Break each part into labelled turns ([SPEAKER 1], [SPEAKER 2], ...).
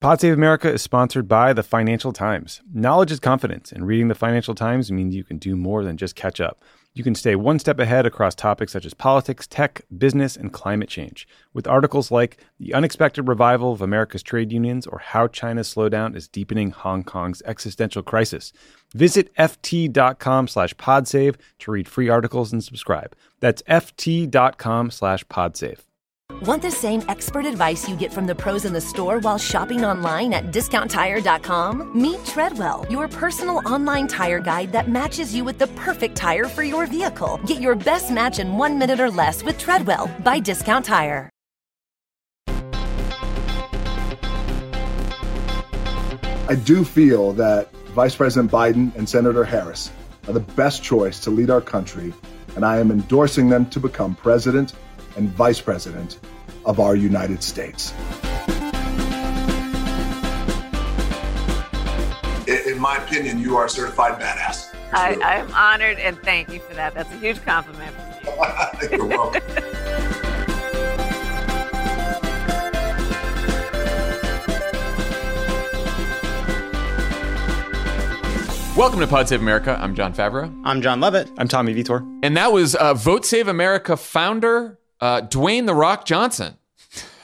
[SPEAKER 1] Pod Save America is sponsored by the Financial Times. Knowledge is confidence, and reading the Financial Times means you can do more than just catch up. You can stay one step ahead across topics such as politics, tech, business, and climate change, with articles like The Unexpected Revival of America's Trade Unions or How China's Slowdown is Deepening Hong Kong's Existential Crisis. Visit ft.com slash podsave to read free articles and subscribe. That's ft.com slash podsave.
[SPEAKER 2] Want the same expert advice you get from the pros in the store while shopping online at discounttire.com? Meet Treadwell, your personal online tire guide that matches you with the perfect tire for your vehicle. Get your best match in one minute or less with Treadwell by Discount Tire.
[SPEAKER 3] I do feel that Vice President Biden and Senator Harris are the best choice to lead our country, and I am endorsing them to become president and Vice President of our United States. In my opinion, you are a certified badass.
[SPEAKER 4] I, I am honored and thank you for that. That's a huge compliment.
[SPEAKER 3] You're welcome. Welcome
[SPEAKER 1] to Pod Save America. I'm Jon Favreau.
[SPEAKER 5] I'm Jon Lovett.
[SPEAKER 6] I'm Tommy Vietor.
[SPEAKER 1] And that was uh, Vote Save America founder, uh, Dwayne The Rock Johnson,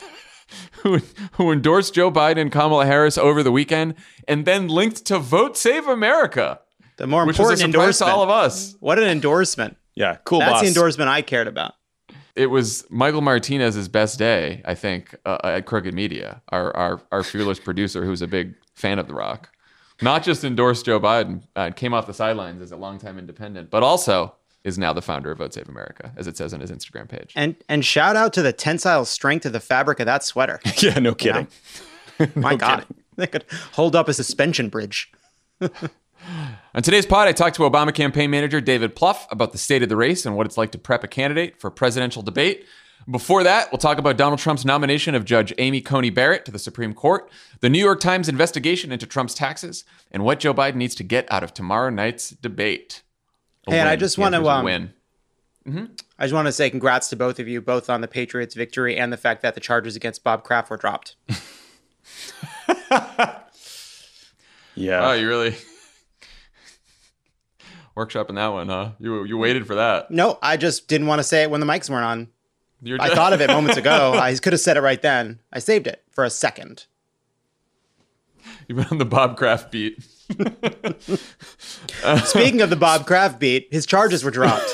[SPEAKER 1] who, who endorsed Joe Biden and Kamala Harris over the weekend and then linked to Vote Save America.
[SPEAKER 5] The more
[SPEAKER 1] important
[SPEAKER 5] which
[SPEAKER 1] was
[SPEAKER 5] endorsement.
[SPEAKER 1] all of us.
[SPEAKER 5] What an endorsement.
[SPEAKER 1] Yeah, cool.
[SPEAKER 5] That's
[SPEAKER 1] boss.
[SPEAKER 5] the endorsement I cared about.
[SPEAKER 1] It was Michael Martinez's best day, I think, uh, uh at Crooked Media. Our our, our fearless producer, who's a big fan of The Rock, not just endorsed Joe Biden, uh, came off the sidelines as a longtime independent, but also is now the founder of Vote Save America, as it says on his Instagram page.
[SPEAKER 5] And and shout out to the tensile strength of the fabric of that sweater.
[SPEAKER 1] yeah, no kidding.
[SPEAKER 5] no My God, kidding. they could hold up a suspension bridge.
[SPEAKER 1] on today's pod, I talked to Obama campaign manager David Plouffe about the state of the race and what it's like to prep a candidate for a presidential debate. Before that, we'll talk about Donald Trump's nomination of Judge Amy Coney Barrett to the Supreme Court, the New York Times investigation into Trump's taxes, and what Joe Biden needs to get out of tomorrow night's debate.
[SPEAKER 5] And hey, I just want to um,
[SPEAKER 1] win.
[SPEAKER 5] Mm-hmm. I just want to say congrats to both of you, both on the Patriots victory and the fact that the charges against Bob Kraft were dropped.
[SPEAKER 1] yeah. Oh, you really workshop in that one, huh? You you waited for that.
[SPEAKER 5] No, I just didn't want to say it when the mics weren't on. Just... I thought of it moments ago. I could have said it right then. I saved it for a second.
[SPEAKER 1] You You've been on the Bob Kraft beat.
[SPEAKER 5] Speaking of the Bob Kraft beat, his charges were dropped.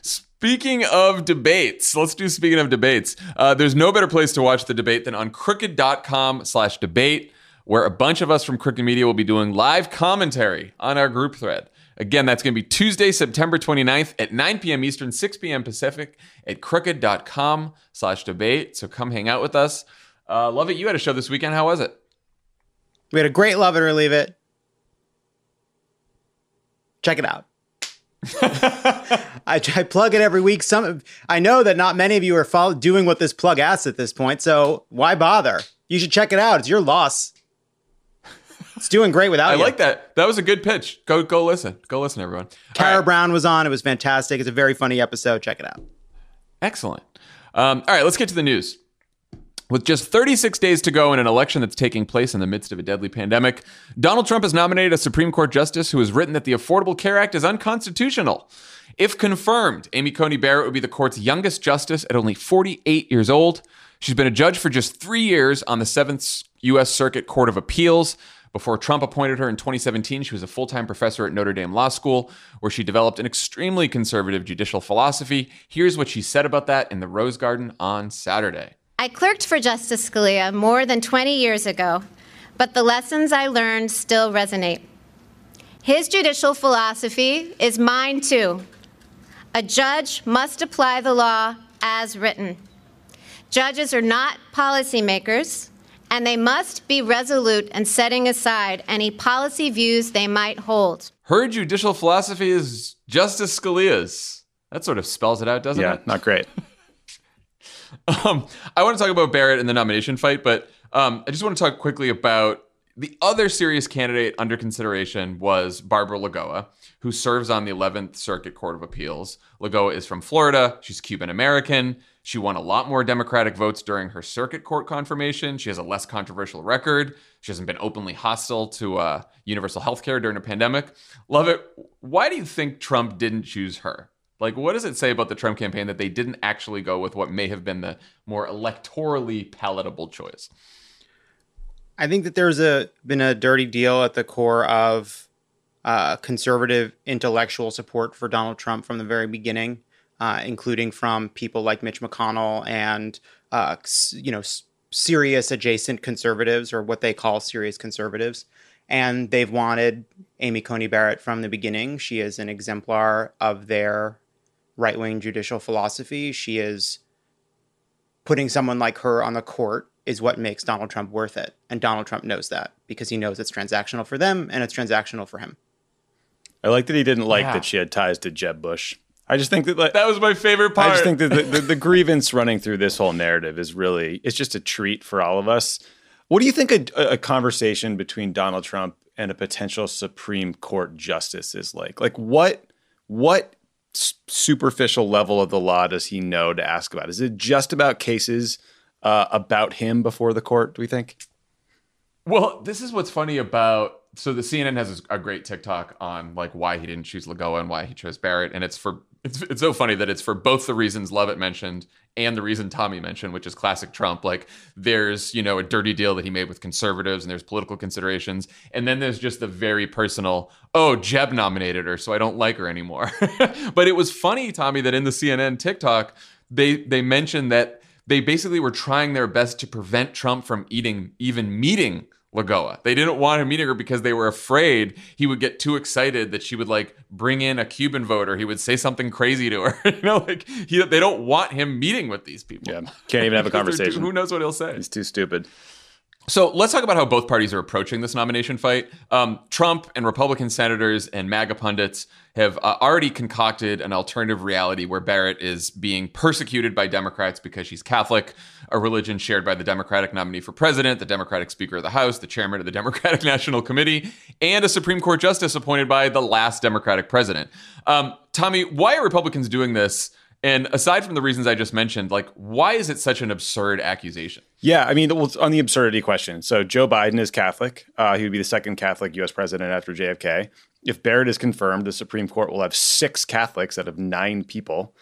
[SPEAKER 1] Speaking of debates, let's do speaking of debates. Uh, there's no better place to watch the debate than on crooked.com slash debate, where a bunch of us from Crooked Media will be doing live commentary on our group thread. Again, that's going to be Tuesday, September 29th at 9 p.m. Eastern, 6 p.m. Pacific at crooked.com slash debate. So come hang out with us. Uh, Lovett. You had a show this weekend. How was it?
[SPEAKER 5] We had a great Lovett or Leave It. Check it out. I, I, plug it every week. Some I know that not many of you are follow, doing what this plug asks at this point, so why bother? You should check it out. It's your loss. It's doing great without I you.
[SPEAKER 1] I like that. That was a good pitch. Go go listen. Go listen, everyone.
[SPEAKER 5] Kara right. Brown was on. It was fantastic. It's a very funny episode. Check it out.
[SPEAKER 1] Excellent. Um, all right, let's get to the news. With just 36 days to go in an election that's taking place in the midst of a deadly pandemic, Donald Trump has nominated a Supreme Court justice who has written that the Affordable Care Act is unconstitutional. If confirmed, Amy Coney Barrett would be the court's youngest justice at only 48 years old. She's been a judge for just three years on the Seventh U.S. Circuit Court of Appeals. Before Trump appointed her in 2017, she was a full time professor at Notre Dame Law School, where she developed an extremely conservative judicial philosophy. Here's what she said about that in the Rose Garden on Saturday.
[SPEAKER 7] I clerked for Justice Scalia more than 20 years ago, but the lessons I learned still resonate. His judicial philosophy is mine too. A judge must apply the law as written. Judges are not policymakers, and they must be resolute in setting aside any policy views they might hold.
[SPEAKER 1] Her judicial philosophy is Justice Scalia's. That sort of spells it out, doesn't
[SPEAKER 6] yeah,
[SPEAKER 1] it?
[SPEAKER 6] Yeah, not great.
[SPEAKER 1] Um, I want to talk about Barrett and the nomination fight, but um, I just want to talk quickly about the other serious candidate under consideration was Barbara Lagoa, who serves on the 11th Circuit Court of Appeals. Lagoa is from Florida. She's Cuban American. She won a lot more Democratic votes during her circuit court confirmation. She has a less controversial record. She hasn't been openly hostile to uh, universal health care during a pandemic. Lovett. Why do you think Trump didn't choose her? Like, what does it say about the Trump campaign that they didn't actually go with what may have been the more electorally palatable choice?
[SPEAKER 5] I think that there's a been a dirty deal at the core of uh, conservative intellectual support for Donald Trump from the very beginning, uh, including from people like Mitch McConnell and uh, you know serious adjacent conservatives or what they call serious conservatives and they've wanted Amy Coney Barrett from the beginning. She is an exemplar of their right wing judicial philosophy. She is putting someone like her on the court is what makes Donald Trump worth it. And Donald Trump knows that because he knows it's transactional for them and it's transactional for him.
[SPEAKER 6] I like that he didn't like yeah. that she had ties to Jeb Bush. I just think that like,
[SPEAKER 1] that was my favorite part.
[SPEAKER 6] I just think that the, the, the grievance running through this whole narrative is really it's just a treat for all of us. What do you think a, a conversation between Donald Trump and a potential Supreme Court justice is like? Like what what superficial level of the law does he know to ask about? Is it just about cases uh, about him before the court? Do we think?
[SPEAKER 1] Well, this is what's funny about so the CNN has a great TikTok on like why he didn't choose Lagoa and why he chose Barrett, and it's for it's, it's so funny that it's for both the reasons Lovett mentioned and the reason Tommy mentioned, which is classic Trump. Like there's, you know, a dirty deal that he made with conservatives and there's political considerations. And then there's just the very personal, oh, Jeb nominated her, so I don't like her anymore. but it was funny, Tommy, that in the CNN TikTok, they, they mentioned that they basically were trying their best to prevent Trump from eating, even meeting Lagoa. They didn't want him meeting her because they were afraid he would get too excited that she would like bring in a Cuban voter. He would say something crazy to her. you know, like he, they don't want him meeting with these people.
[SPEAKER 6] Yeah, can't even have a conversation. Too,
[SPEAKER 1] who knows what he'll say?
[SPEAKER 6] He's too stupid.
[SPEAKER 1] So let's talk about how both parties are approaching this nomination fight. Um, Trump and Republican senators and MAGA pundits have uh, already concocted an alternative reality where Barrett is being persecuted by Democrats because she's Catholic, a religion shared by the Democratic nominee for president, the Democratic Speaker of the House, the chairman of the Democratic National Committee, and a Supreme Court justice appointed by the last Democratic president. Um, Tommy, why are Republicans doing this? And aside from the reasons I just mentioned, like, why is it such an absurd accusation?
[SPEAKER 6] Yeah, I mean, on the absurdity question. So Joe Biden is Catholic. Uh, he would be the second Catholic U.S. president after JFK. If Barrett is confirmed, the Supreme Court will have six Catholics out of nine people.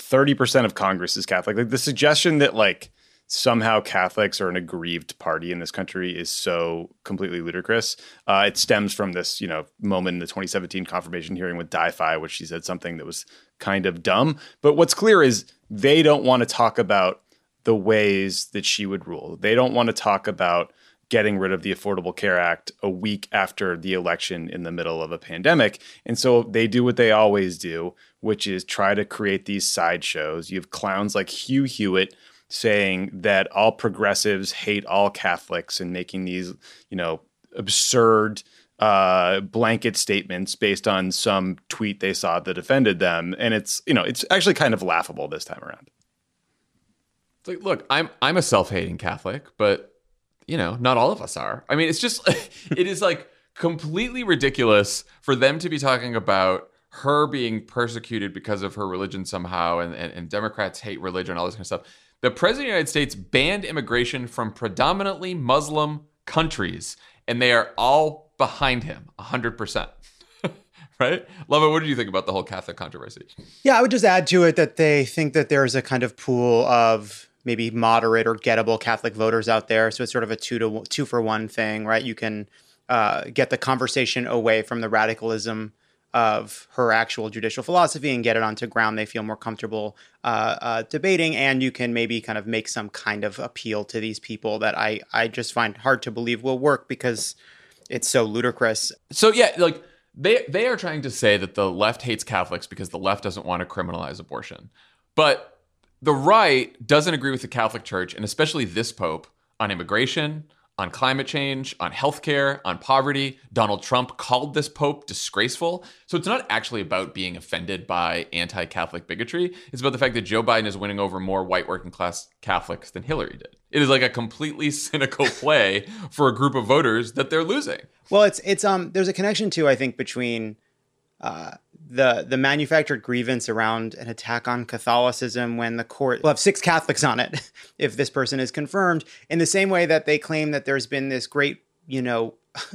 [SPEAKER 6] Thirty percent of Congress is Catholic. Like the suggestion that like somehow Catholics are an aggrieved party in this country is so completely ludicrous. Uh, it stems from this, you know, moment in the 2017 confirmation hearing with DiFi, which she said something that was kind of dumb. But what's clear is they don't want to talk about the ways that she would rule. They don't want to talk about getting rid of the Affordable Care Act a week after the election in the middle of a pandemic. And so they do what they always do, which is try to create these sideshows. You have clowns like Hugh Hewitt saying that all progressives hate all Catholics and making these, you know, absurd uh, blanket statements based on some tweet they saw that offended them. And it's, you know, it's actually kind of laughable this time around.
[SPEAKER 1] It's like, look, I'm I'm a self-hating Catholic, but you know, not all of us are. I mean, it's just it is like completely ridiculous for them to be talking about her being persecuted because of her religion somehow and, and, and Democrats hate religion, all this kind of stuff the President of the United States banned immigration from predominantly Muslim countries, and they are all behind him 100%. right? Lovett. What do you think about the whole Catholic controversy?
[SPEAKER 5] Yeah, I would just add to it that they think that there's a kind of pool of maybe moderate or gettable Catholic voters out there. So it's sort of a two to two for one thing, right? You can uh, get the conversation away from the radicalism of her actual judicial philosophy and get it onto ground they feel more comfortable uh, uh, debating. And you can maybe kind of make some kind of appeal to these people that I, I just find hard to believe will work because it's so ludicrous.
[SPEAKER 1] So, yeah, like they, they are trying to say that the left hates Catholics because the left doesn't want to criminalize abortion. But the right doesn't agree with the Catholic Church and especially this Pope on immigration, on climate change, on healthcare, on poverty. Donald Trump called this pope disgraceful. So it's not actually about being offended by anti Catholic bigotry. It's about the fact that Joe Biden is winning over more white working class Catholics than Hillary did. It is like a completely cynical play for a group of voters that they're losing.
[SPEAKER 5] Well, it's it's um there's a connection too I think between uh, the the manufactured grievance around an attack on Catholicism when the court will have six Catholics on it if this person is confirmed. In the same way that they claim that there's been this great, you know,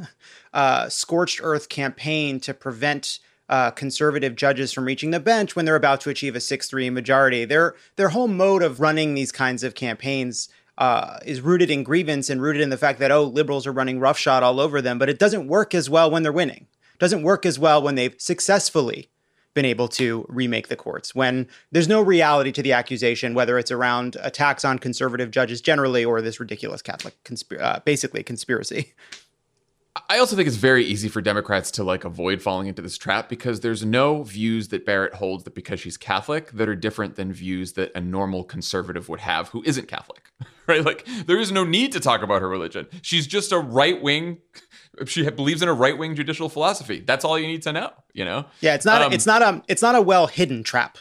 [SPEAKER 5] uh, scorched earth campaign to prevent uh, conservative judges from reaching the bench when they're about to achieve a six three majority. Their their whole mode of running these kinds of campaigns. Uh, is rooted in grievance and rooted in the fact that oh liberals are running roughshod all over them but it doesn't work as well when they're winning doesn't work as well when they've successfully been able to remake the courts when there's no reality to the accusation, whether it's around attacks on conservative judges generally or this ridiculous Catholic, uh, basically conspiracy.
[SPEAKER 1] I also think it's very easy for Democrats to like avoid falling into this trap because there's no views that Barrett holds that because she's Catholic that are different than views that a normal conservative would have who isn't Catholic. Right? Like there is no need to talk about her religion. She's just a right-wing she believes in a right wing judicial philosophy. That's all you need to know. You know.
[SPEAKER 5] Yeah, it's not. Um, it's not a. It's not a well hidden trap.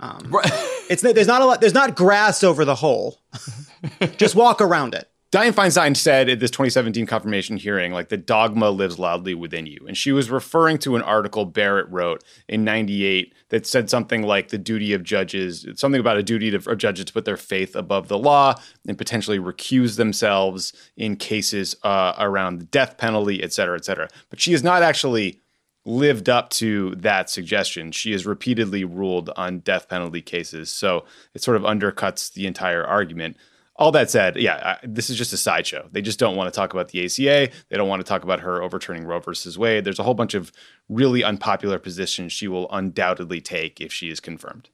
[SPEAKER 5] Um, right. it's there's not a lot. There's not grass over the hole. Just walk around it.
[SPEAKER 6] Dianne Feinstein said at this 2017 confirmation hearing, like, the dogma lives loudly within you. And she was referring to an article Barrett wrote in 98 that said something like the duty of judges, something about a duty of judges to put their faith above the law and potentially recuse themselves in cases uh, around the death penalty, et cetera, et cetera. But she has not actually lived up to that suggestion. She has repeatedly ruled on death penalty cases. So it sort of undercuts the entire argument all that said, yeah, I, this is just a sideshow. They just don't want to talk about the ACA. They don't want to talk about her overturning Roe versus Wade. There's a whole bunch of really unpopular positions she will undoubtedly take if she is confirmed.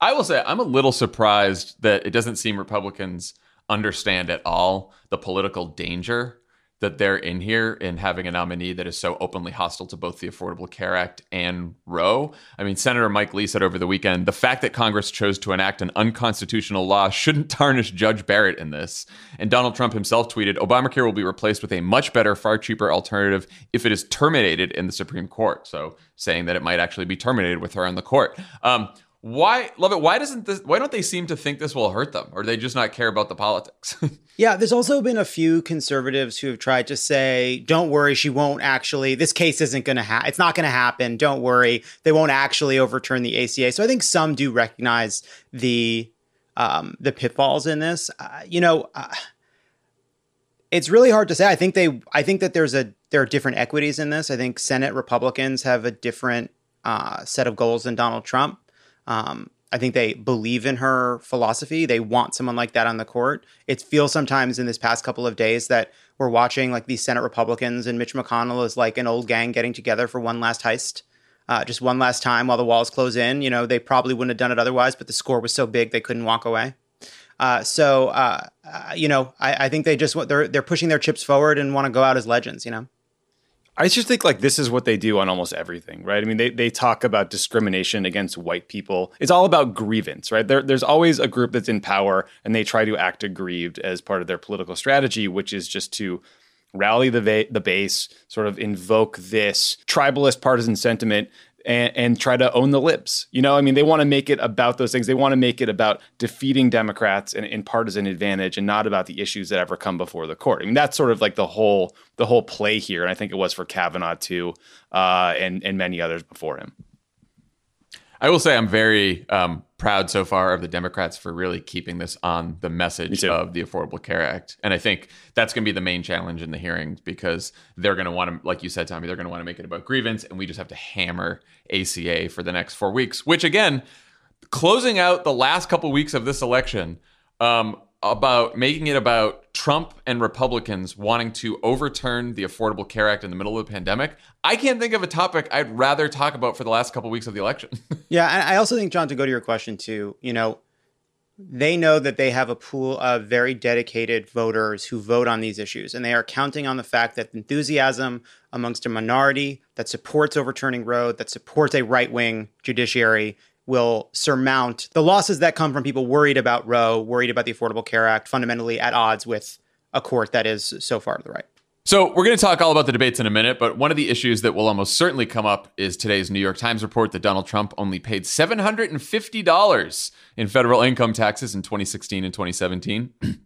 [SPEAKER 1] I will say I'm a little surprised that it doesn't seem Republicans understand at all the political danger that they're in here and having a nominee that is so openly hostile to both the Affordable Care Act and Roe. I mean, Senator Mike Lee said over the weekend the fact that Congress chose to enact an unconstitutional law shouldn't tarnish Judge Barrett in this. And Donald Trump himself tweeted Obamacare will be replaced with a much better, far cheaper alternative if it is terminated in the Supreme Court. So saying that it might actually be terminated with her on the court. Um, why Lovett why doesn't this why don't they seem to think this will hurt them or they just not care about the politics
[SPEAKER 5] yeah there's also been a few conservatives who have tried to say don't worry she won't actually this case isn't going to happen it's not going to happen don't worry they won't actually overturn the aca so i think some do recognize the um, the pitfalls in this uh, you know uh, it's really hard to say i think they i think that there's a there are different equities in this i think senate republicans have a different uh, set of goals than donald trump um, I think they believe in her philosophy. They want someone like that on the court. It feels sometimes in this past couple of days that we're watching like these Senate Republicans and Mitch McConnell is like an old gang getting together for one last heist, uh, just one last time while the walls close in. You know, they probably wouldn't have done it otherwise, but the score was so big they couldn't walk away. Uh, so, uh, uh you know, I, I, think they just they're they're pushing their chips forward and want to go out as legends. You know.
[SPEAKER 6] I just think like this is what they do on almost everything, right? I mean, they, they talk about discrimination against white people. It's all about grievance, right? There, there's always a group that's in power and they try to act aggrieved as part of their political strategy, which is just to rally the, va- the base, sort of invoke this tribalist partisan sentiment and, and try to own the libs. You know, I mean, they want to make it about those things. They want to make it about defeating Democrats and, and partisan advantage, and not about the issues that ever come before the court. I mean, that's sort of like the whole the whole play here, and I think it was for Kavanaugh too, uh, and and many others before him.
[SPEAKER 1] I will say I'm very um, proud so far of the Democrats for really keeping this on the message of the Affordable Care Act. And I think that's going to be the main challenge in the hearings because they're going to want to, like you said, Tommy, they're going to want to make it about grievance. And we just have to hammer ACA for the next four weeks, which again, closing out the last couple weeks of this election, um, about making it about Trump and Republicans wanting to overturn the Affordable Care Act in the middle of the pandemic. I can't think of a topic I'd rather talk about for the last couple of weeks of the election.
[SPEAKER 5] yeah, I also think, John, to go to your question too, you know, they know that they have a pool of very dedicated voters who vote on these issues, and they are counting on the fact that enthusiasm amongst a minority that supports overturning Roe, that supports a right wing judiciary, will surmount the losses that come from people worried about Roe, worried about the Affordable Care Act, fundamentally at odds with a court that is so far to the right.
[SPEAKER 1] So, we're going to talk all about the debates in a minute, but one of the issues that will almost certainly come up is today's New York Times report that Donald Trump only paid $750 in federal income taxes in 2016 and 2017.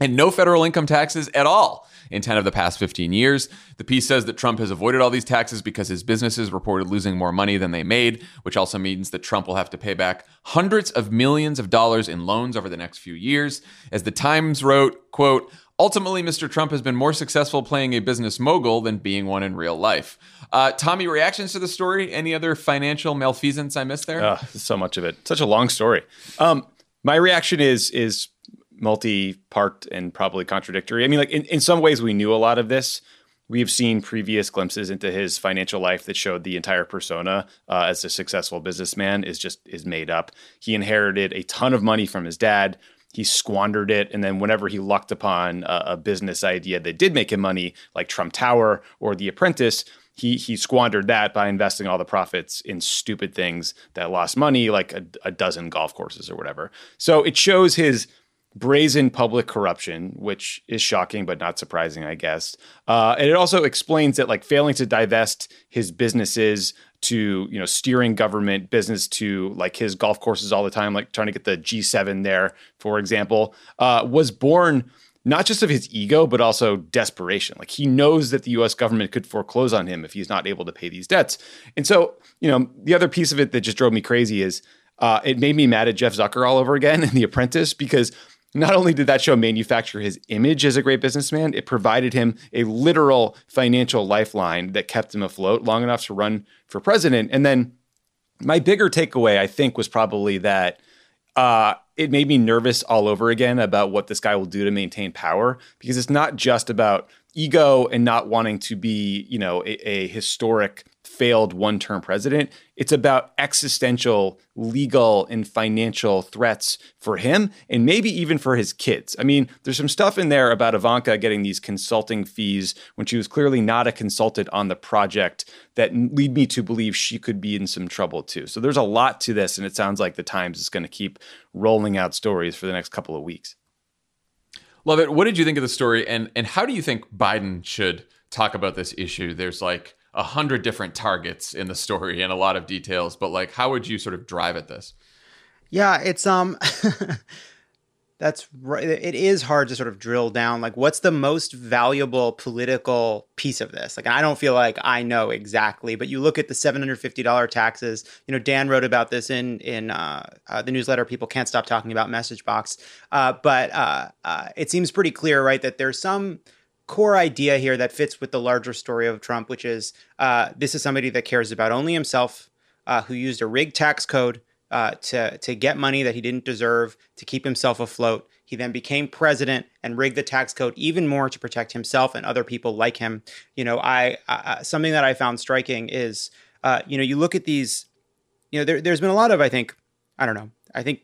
[SPEAKER 1] and no federal income taxes at all in 10 of the past 15 years. The piece says that Trump has avoided all these taxes because his businesses reported losing more money than they made, which also means that Trump will have to pay back hundreds of millions of dollars in loans over the next few years. As the Times wrote, quote, Ultimately, Mr. Trump has been more successful playing a business mogul than being one in real life. Uh, Tommy, reactions to the story? Any other financial malfeasance I missed there?
[SPEAKER 6] Uh, so much of it. Such a long story. Um, my reaction is is multi-part and probably contradictory. I mean, like in, in some ways, we knew a lot of this. We've seen previous glimpses into his financial life that showed the entire persona uh, as a successful businessman is just is made up. He inherited a ton of money from his dad. He squandered it, and then whenever he lucked upon a, a business idea that did make him money, like Trump Tower or The Apprentice, he he squandered that by investing all the profits in stupid things that lost money, like a, a dozen golf courses or whatever. So it shows his brazen public corruption, which is shocking but not surprising, I guess. Uh, and it also explains that like failing to divest his businesses to you know steering government business to like his golf courses all the time, like trying to get the G7 there, for example, uh, was born not just of his ego, but also desperation. Like he knows that the US government could foreclose on him if he's not able to pay these debts. And so, you know, the other piece of it that just drove me crazy is uh, it made me mad at Jeff Zucker all over again in The Apprentice because not only did that show manufacture his image as a great businessman, it provided him a literal financial lifeline that kept him afloat long enough to run for president. And then my bigger takeaway, I think, was probably that uh, it made me nervous all over again about what this guy will do to maintain power because it's not just about ego and not wanting to be, you know, a, a historic failed one term president. It's about existential, legal, and financial threats for him and maybe even for his kids. I mean, there's some stuff in there about Ivanka getting these consulting fees when she was clearly not a consultant on the project that lead me to believe she could be in some trouble too. So there's a lot to this, and it sounds like the Times is going to keep rolling out stories for the next couple of weeks.
[SPEAKER 1] Lovett. What did you think of the story, and and how do you think Biden should talk about this issue? There's like a hundred different targets in the story and a lot of details, but like, how would you sort of drive at this?
[SPEAKER 5] Yeah, it's um, that's right. It is hard to sort of drill down like what's the most valuable political piece of this. Like, I don't feel like I know exactly, but you look at the seven hundred fifty dollar taxes. You know, Dan wrote about this in in uh, uh, the newsletter. People can't stop talking about message box, uh, but uh, uh, it seems pretty clear, right, that there's some core idea here that fits with the larger story of Trump, which is uh, this is somebody that cares about only himself, uh, who used a rigged tax code uh, to to get money that he didn't deserve to keep himself afloat. He then became president and rigged the tax code even more to protect himself and other people like him. You know, I, something that I found striking is, uh, you know, you look at these, you know, there, there's been a lot of I think, I don't know, I think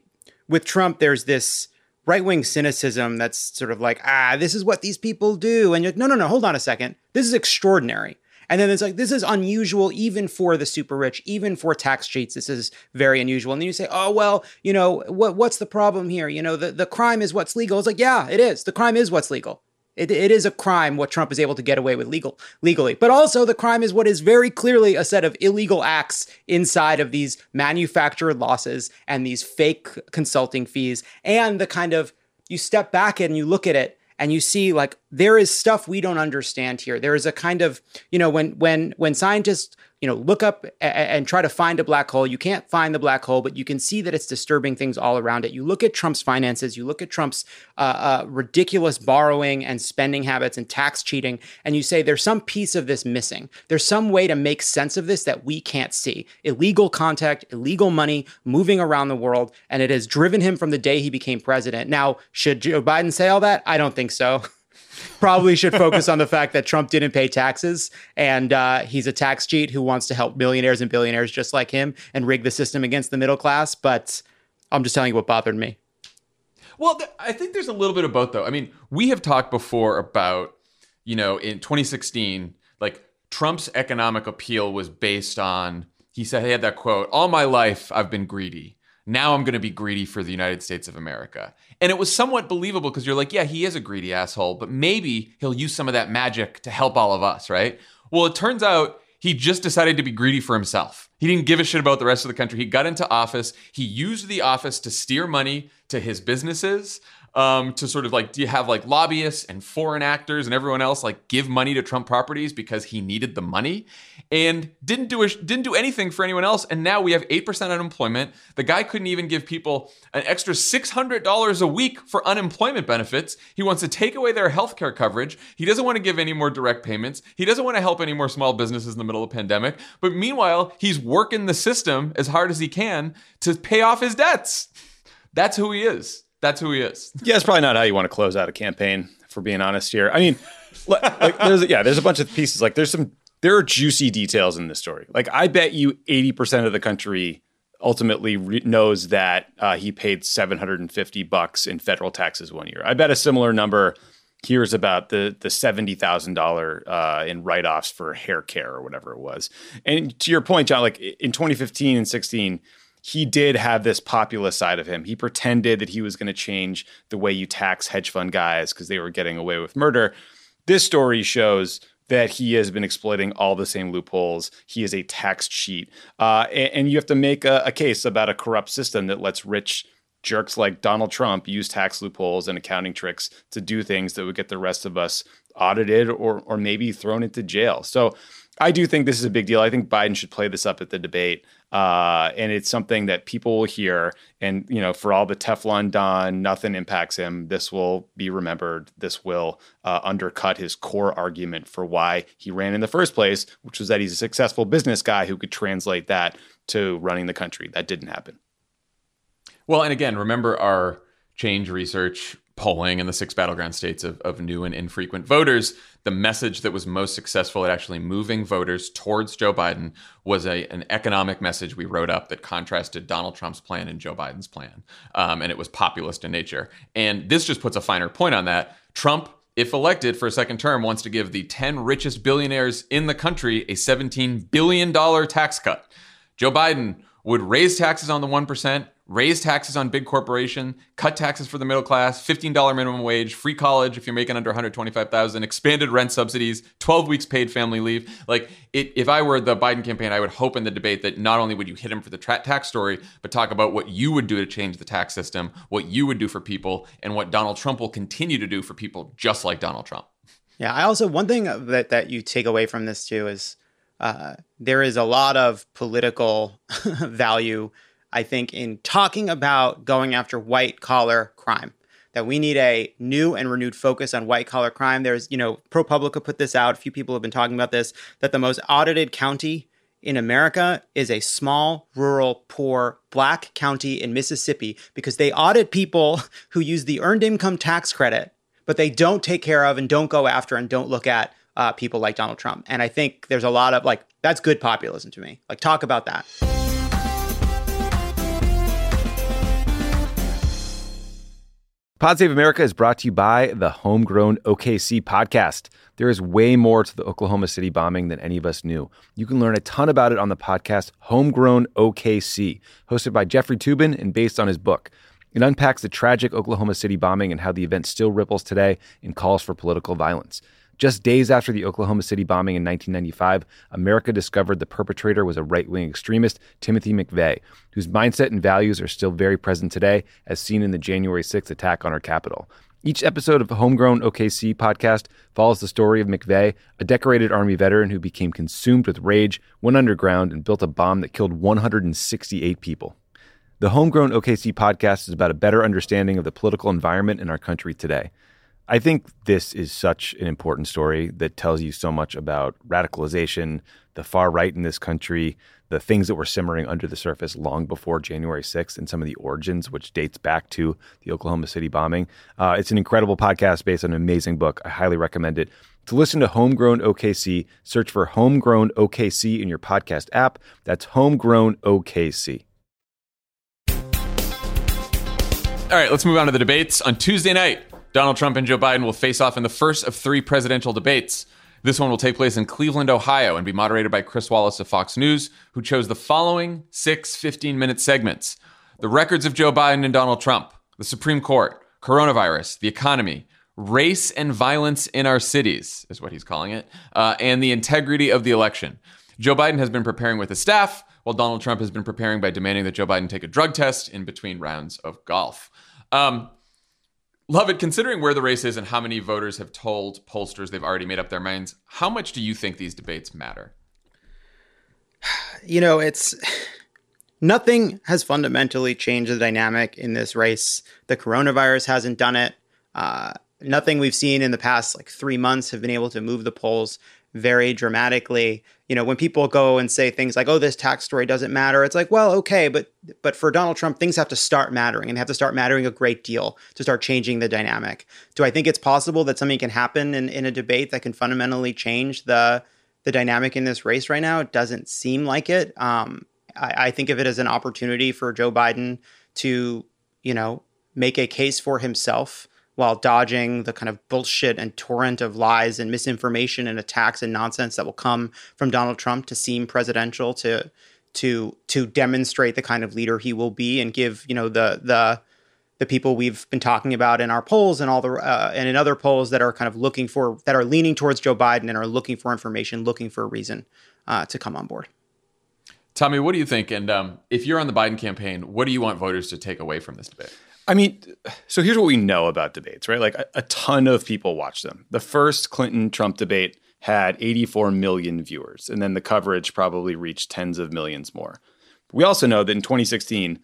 [SPEAKER 5] with Trump there's this right wing cynicism that's sort of like, ah, this is what these people do. And you're like, no, no, no, hold on a second. This is extraordinary. And then it's like, this is unusual even for the super rich, even for tax cheats. This is very unusual. And then you say, oh, well, you know, what, what's the problem here? You know, the, the crime is what's legal. It's like, yeah, it is. The crime is what's legal. It, it is a crime what Trump is able to get away with legal legally, but also the crime is what is very clearly a set of illegal acts inside of these manufactured losses and these fake consulting fees and the kind of you step back and you look at it and you see like there is stuff we don't understand here. There is a kind of you know when when when scientists you know, look up a- and try to find a black hole. You can't find the black hole, but you can see that it's disturbing things all around it. You look at Trump's finances, you look at Trump's uh, uh, ridiculous borrowing and spending habits and tax cheating, and you say there's some piece of this missing. There's some way to make sense of this that we can't see. Illegal contact, illegal money moving around the world, and it has driven him from the day he became president. Now, should Joe Biden say all that? I don't think so. probably should focus on the fact that Trump didn't pay taxes and uh, he's a tax cheat who wants to help millionaires and billionaires just like him and rig the system against the middle class. But I'm just telling you what bothered me.
[SPEAKER 1] Well, th- I think there's a little bit of both, though. I mean, we have talked before about, you know, in 2016, like Trump's economic appeal was based on, he said, he had that quote, all my life I've been greedy now I'm going to be greedy for the United States of America. And it was somewhat believable because you're like, yeah, he is a greedy asshole, but maybe he'll use some of that magic to help all of us, right? Well, it turns out he just decided to be greedy for himself. He didn't give a shit about the rest of the country. He got into office. He used the office to steer money to his businesses, um, to sort of like, do you have like lobbyists and foreign actors and everyone else like give money to Trump properties because he needed the money and didn't do a, didn't do anything for anyone else. And now we have 8% unemployment. The guy couldn't even give people an extra $600 a week for unemployment benefits. He wants to take away their health care coverage. He doesn't want to give any more direct payments. He doesn't want to help any more small businesses in the middle of a pandemic. But meanwhile, he's working the system as hard as he can to pay off his debts. That's who he is. That's who he is. yeah, it's
[SPEAKER 6] probably not how you want to close out a campaign. For being honest here, I mean, like, there's yeah, there's a bunch of pieces. Like there's some there are juicy details in this story. Like I bet you 80% of the country ultimately re- knows that uh, he paid 750 bucks in federal taxes one year. I bet a similar number hears about the the $70,000 uh, in write-offs for hair care or whatever it was. And to your point, John, like in 2015 and 16, he did have this populist side of him. He pretended that he was going to change the way you tax hedge fund guys because they were getting away with murder. This story shows that he has been exploiting all the same loopholes. He is a tax cheat. Uh, and, and, you have to make a, a case about a corrupt system that lets rich jerks like Donald Trump use tax loopholes and accounting tricks to do things that would get the rest of us audited or, or maybe thrown into jail. So, I do think this is a big deal. I think Biden should play this up at the debate. Uh, and it's something that people will hear. And, you know, for all the Teflon Don, nothing impacts him. This will be remembered. This will uh, undercut his core argument for why he ran in the first place, which was that he's a successful business guy who could translate that to running the country. That didn't happen.
[SPEAKER 1] Well, and again, remember our change research polling in the six battleground states of, of new and infrequent voters, the message that was most successful at actually moving voters towards Joe Biden was a, an economic message we wrote up that contrasted Donald Trump's plan and Joe Biden's plan. Um, and it was populist in nature. And this just puts a finer point on that. Trump if elected for a second term, wants to give the 10 richest billionaires in the country a $17 billion tax cut. Joe Biden would raise taxes on the 1% raise taxes on big corporation, cut taxes for the middle class, $15 minimum wage, free college if you're making under 125,000, expanded rent subsidies, 12 weeks paid family leave. Like it, if I were the Biden campaign, I would hope in the debate that not only would you hit him for the tra- tax story, but talk about what you would do to change the tax system, what you would do for people, and what Donald Trump will continue to do for people just like Donald Trump.
[SPEAKER 5] Yeah, I also one thing that that you take away from this too is uh, there is a lot of political value I think, in talking about going after white collar crime. That we need a new and renewed focus on white collar crime. There's, you know, ProPublica put this out. A few people have been talking about this that the most audited county in America is a small, rural, poor black county in Mississippi because they audit people who use the earned income tax credit, but they don't take care of and don't go after and don't look at uh, people like Donald Trump. And I think there's a lot of like, that's good populism to me. Like, talk about that.
[SPEAKER 1] Pod Save America is brought to you by the Homegrown OKC podcast. There is way more to the Oklahoma City bombing than any of us knew. You can learn a ton about it on the podcast Homegrown OKC, hosted by Jeffrey Toobin and based on his book. It unpacks the tragic Oklahoma City bombing and how the event still ripples today and calls for political violence. Just days after the Oklahoma City bombing in 1995, America discovered the perpetrator was a right wing extremist, Timothy McVeigh, whose mindset and values are still very present today, as seen in the January 6th attack on our Capitol. Each episode of Homegrown OKC podcast follows the story of McVeigh, a decorated Army veteran who became consumed with rage, went underground, and built a bomb that killed 168 people. The Homegrown OKC podcast is about a better understanding of the political environment in our country today. I think this is such an important story that tells you so much about radicalization, the far right in this country, the things that were simmering under the surface long before January 6th, and some of the origins, which dates back to the Oklahoma City bombing. Uh, it's an incredible podcast based on an amazing book. I highly recommend it. To listen to Homegrown OKC, search for Homegrown OKC in your podcast app. That's Homegrown OKC. All right, let's move on to the debates on Tuesday night. Donald Trump and Joe Biden will face off in the first of three presidential debates. This one will take place in Cleveland, Ohio, and be moderated by Chris Wallace of Fox News, who chose the following six 15 minute segments the records of Joe Biden and Donald Trump, the Supreme Court, coronavirus, the economy, race and violence in our cities, is what he's calling it, uh, and the integrity of the election. Joe Biden has been preparing with his staff, while Donald Trump has been preparing by demanding that Joe Biden take a drug test in between rounds of golf. Um, Lovett. Considering where the race is and how many voters have told pollsters they've already made up their minds, how much do you think these debates matter?
[SPEAKER 5] You know, it's nothing has fundamentally changed the dynamic in this race. The coronavirus hasn't done it. Uh, nothing we've seen in the past like three months have been able to move the polls. Very dramatically. You know, when people go and say things like, "Oh, this tax story doesn't matter," it's like, well, okay, but but for Donald Trump, things have to start mattering and have to start mattering a great deal to start changing the dynamic. Do I think it's possible that something can happen in, in a debate that can fundamentally change the the dynamic in this race right now? It doesn't seem like it. Um, I, I think of it as an opportunity for Joe Biden to, you know, make a case for himself while dodging the kind of bullshit and torrent of lies and misinformation and attacks and nonsense that will come from Donald Trump to seem presidential to to to demonstrate the kind of leader he will be and give you know the the the people we've been talking about in our polls and all the uh, and in other polls that are kind of looking for that are leaning towards Joe Biden and are looking for information, looking for a reason uh, to come on board.
[SPEAKER 1] Tommy, what do you think? And um, if you're on the Biden campaign, what do you want voters to take away from this debate?
[SPEAKER 6] I mean, so here's what we know about debates, right? Like a, a ton of people watch them. The first Clinton Trump debate had 84 million viewers, and then the coverage probably reached tens of millions more. We also know that in 2016,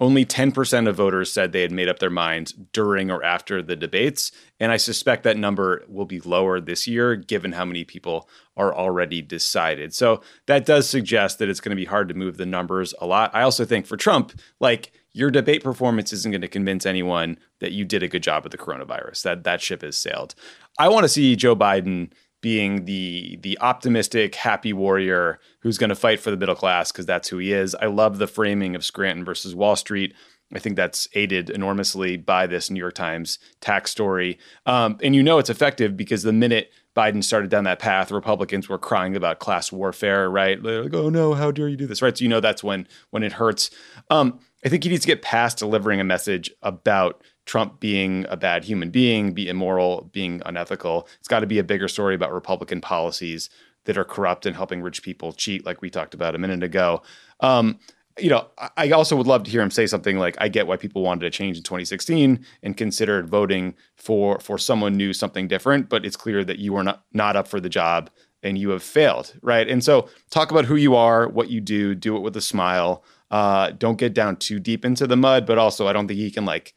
[SPEAKER 6] only 10% of voters said they had made up their minds during or after the debates. And I suspect that number will be lower this year, given how many people are already decided. So that does suggest that it's going to be hard to move the numbers a lot. I also think for Trump, like your debate performance isn't going to convince anyone that you did a good job with the coronavirus. That that ship has sailed. I want to see Joe Biden being the the optimistic, happy warrior who's going to fight for the middle class because that's who he is. I love the framing of Scranton versus Wall Street. I think that's aided enormously by this New York Times tax story. Um, and you know it's effective because the minute Biden started down that path, Republicans were crying about class warfare, right? They're like, oh no, how dare you do this, right? So you know that's when when it hurts. Um, I think he needs to get past delivering a message about Trump being a bad human being, be immoral, being unethical. It's got to be a bigger story about Republican policies that are corrupt and helping rich people cheat, like we talked about a minute ago. Um, you know, I also would love to hear him say something like, "I get why people wanted to change in 2016 and considered voting for for someone new, something different, but it's clear that you are not not up for the job and you have failed." Right? And so, talk about who you are, what you do, do it with a smile. Uh, don't get down too deep into the mud, but also, I don't think he can like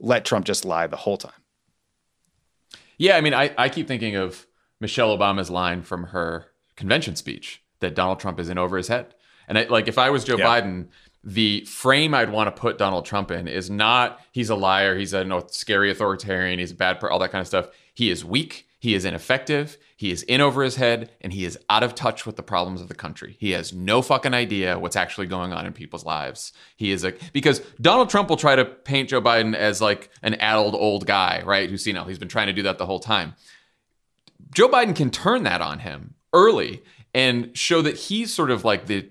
[SPEAKER 6] let Trump just lie the whole time.
[SPEAKER 1] Yeah, I mean, I, I keep thinking of Michelle Obama's line from her convention speech that Donald Trump is in over his head. And I, like, if I was Joe yeah. Biden, the frame I'd want to put Donald Trump in is not he's a liar, he's a you know, scary authoritarian, he's a bad, per- all that kind of stuff. He is weak. He is ineffective, he is in over his head, and he is out of touch with the problems of the country. He has no fucking idea what's actually going on in people's lives. He is a because Donald Trump will try to paint Joe Biden as like an addled old guy, right? Who's senile. He's been trying to do that the whole time. Joe Biden can turn that on him early and show that he's sort of like the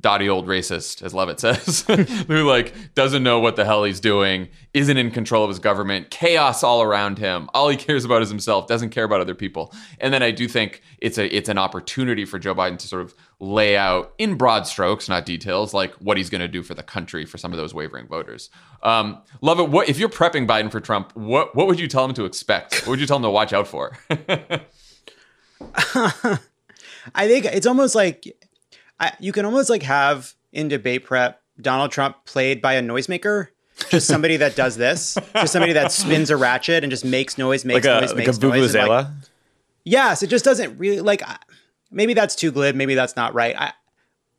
[SPEAKER 1] dotty old racist, as Lovett says, who like doesn't know what the hell he's doing, isn't in control of his government, chaos all around him. All he cares about is himself, doesn't care about other people. And then I do think it's a it's an opportunity for Joe Biden to sort of lay out in broad strokes, not details, like what he's going to do for the country for some of those wavering voters. Um, Lovett, what if you're prepping Biden for Trump? What what would you tell him to expect? What would you tell him to watch out for?
[SPEAKER 5] I think it's almost like I, you can almost like have in debate prep Donald Trump played by a noisemaker. Just somebody that does this, just somebody that spins a ratchet and just makes noise, makes like a, noise,
[SPEAKER 1] like
[SPEAKER 5] makes
[SPEAKER 1] noise. Like,
[SPEAKER 5] yes, it just doesn't really like. Maybe that's too glib. Maybe that's not right. I,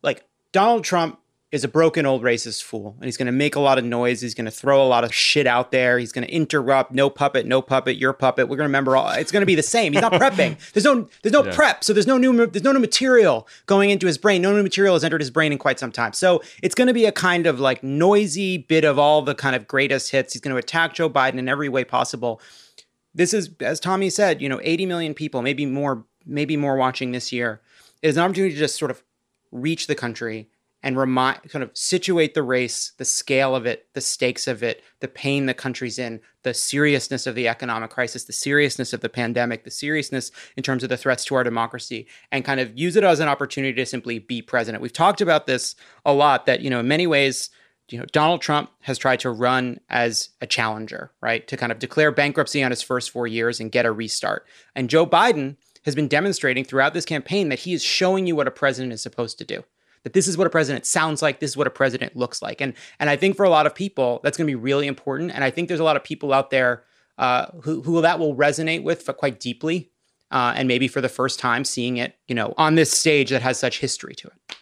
[SPEAKER 5] like Donald Trump is a broken old racist fool and he's going to make a lot of noise he's going to throw a lot of shit out there he's going to interrupt no puppet no puppet your puppet we're going to remember all it's going to be the same he's not prepping there's no there's no yeah. prep so there's no new there's no new material going into his brain no new material has entered his brain in quite some time so it's going to be a kind of like noisy bit of all the kind of greatest hits he's going to attack joe biden in every way possible this is as tommy said you know 80 million people maybe more maybe more watching this year is an opportunity to just sort of reach the country and remind kind of situate the race, the scale of it, the stakes of it, the pain the country's in, the seriousness of the economic crisis, the seriousness of the pandemic, the seriousness in terms of the threats to our democracy, and kind of use it as an opportunity to simply be president. We've talked about this a lot that, you know, in many ways, you know, Donald Trump has tried to run as a challenger, right? To kind of declare bankruptcy on his first four years and get a restart. And Joe Biden has been demonstrating throughout this campaign that he is showing you what a president is supposed to do that this is what a president sounds like this is what a president looks like and and i think for a lot of people that's going to be really important and i think there's a lot of people out there uh, who, who that will resonate with quite deeply uh, and maybe for the first time seeing it you know on this stage that has such history to it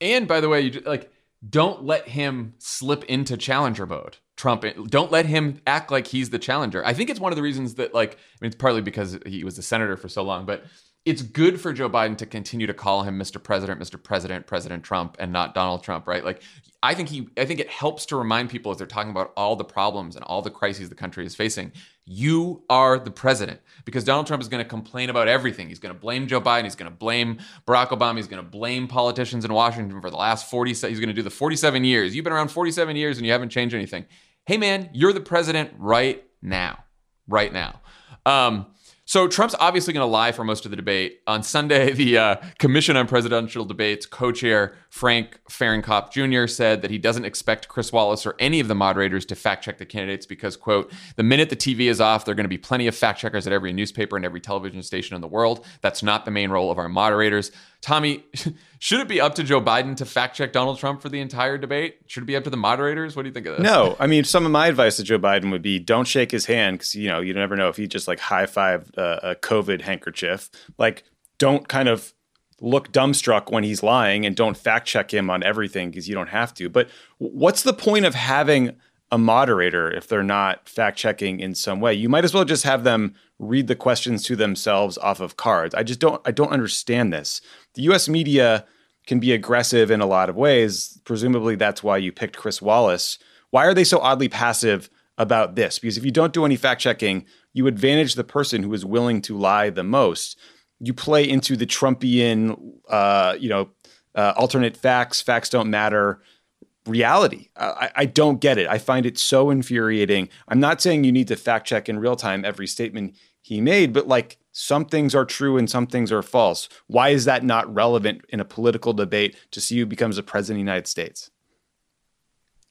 [SPEAKER 1] and by the way you like don't let him slip into challenger mode Trump. Eh, don't let him act like he's the challenger. I think it's one of the reasons that, like, I mean, it's partly because he was a senator for so long, but it's good for Joe Biden to continue to call him Mr. President, Mr. President, President Trump, and not Donald Trump, right? Like, I think he, I think it helps to remind people as they're talking about all the problems and all the crises the country is facing. You are the president because Donald Trump is going to complain about everything. He's going to blame Joe Biden. He's going to blame Barack Obama. He's going to blame politicians in Washington for the last 40. He's going to do the 47 years. You've been around 47 years and you haven't changed anything. Hey, man, you're the president right now, right now. Um, so Trump's obviously going to lie for most of the debate. On Sunday, the uh, Commission on Presidential Debates co-chair Frank Fahrenkopf Jr. said that he doesn't expect Chris Wallace or any of the moderators to fact check the candidates because, quote, the minute the TV is off, there are going to be plenty of fact checkers at every newspaper and every television station in the world. That's not the main role of our moderators. Tommy, should it be up to Joe Biden to fact check Donald Trump for the entire debate? Should it be up to the moderators? What do you think of this?
[SPEAKER 6] No, I mean, some of my advice to Joe Biden would be don't shake his hand because you know you never know if he just like high five uh, a COVID handkerchief. Like, don't kind of look dumbstruck when he's lying and don't fact check him on everything because you don't have to. But what's the point of having a moderator if they're not fact checking in some way. You might as well just have them read the questions to themselves off of cards. I just don't I don't understand this. The US media can be aggressive in a lot of ways. Presumably that's why you picked Chris Wallace. Why are they so oddly passive about this? Because if you don't do any fact checking, you advantage the person who is willing to lie the most. You play into the Trumpian, uh, you know, uh, alternate facts, facts don't matter reality. I, I, don't get it. I find it so infuriating. I'm not saying you need to fact check in real time every statement he made, but like some things are true and some things are false. Why is that not relevant in a political debate to see who becomes the president of the United States?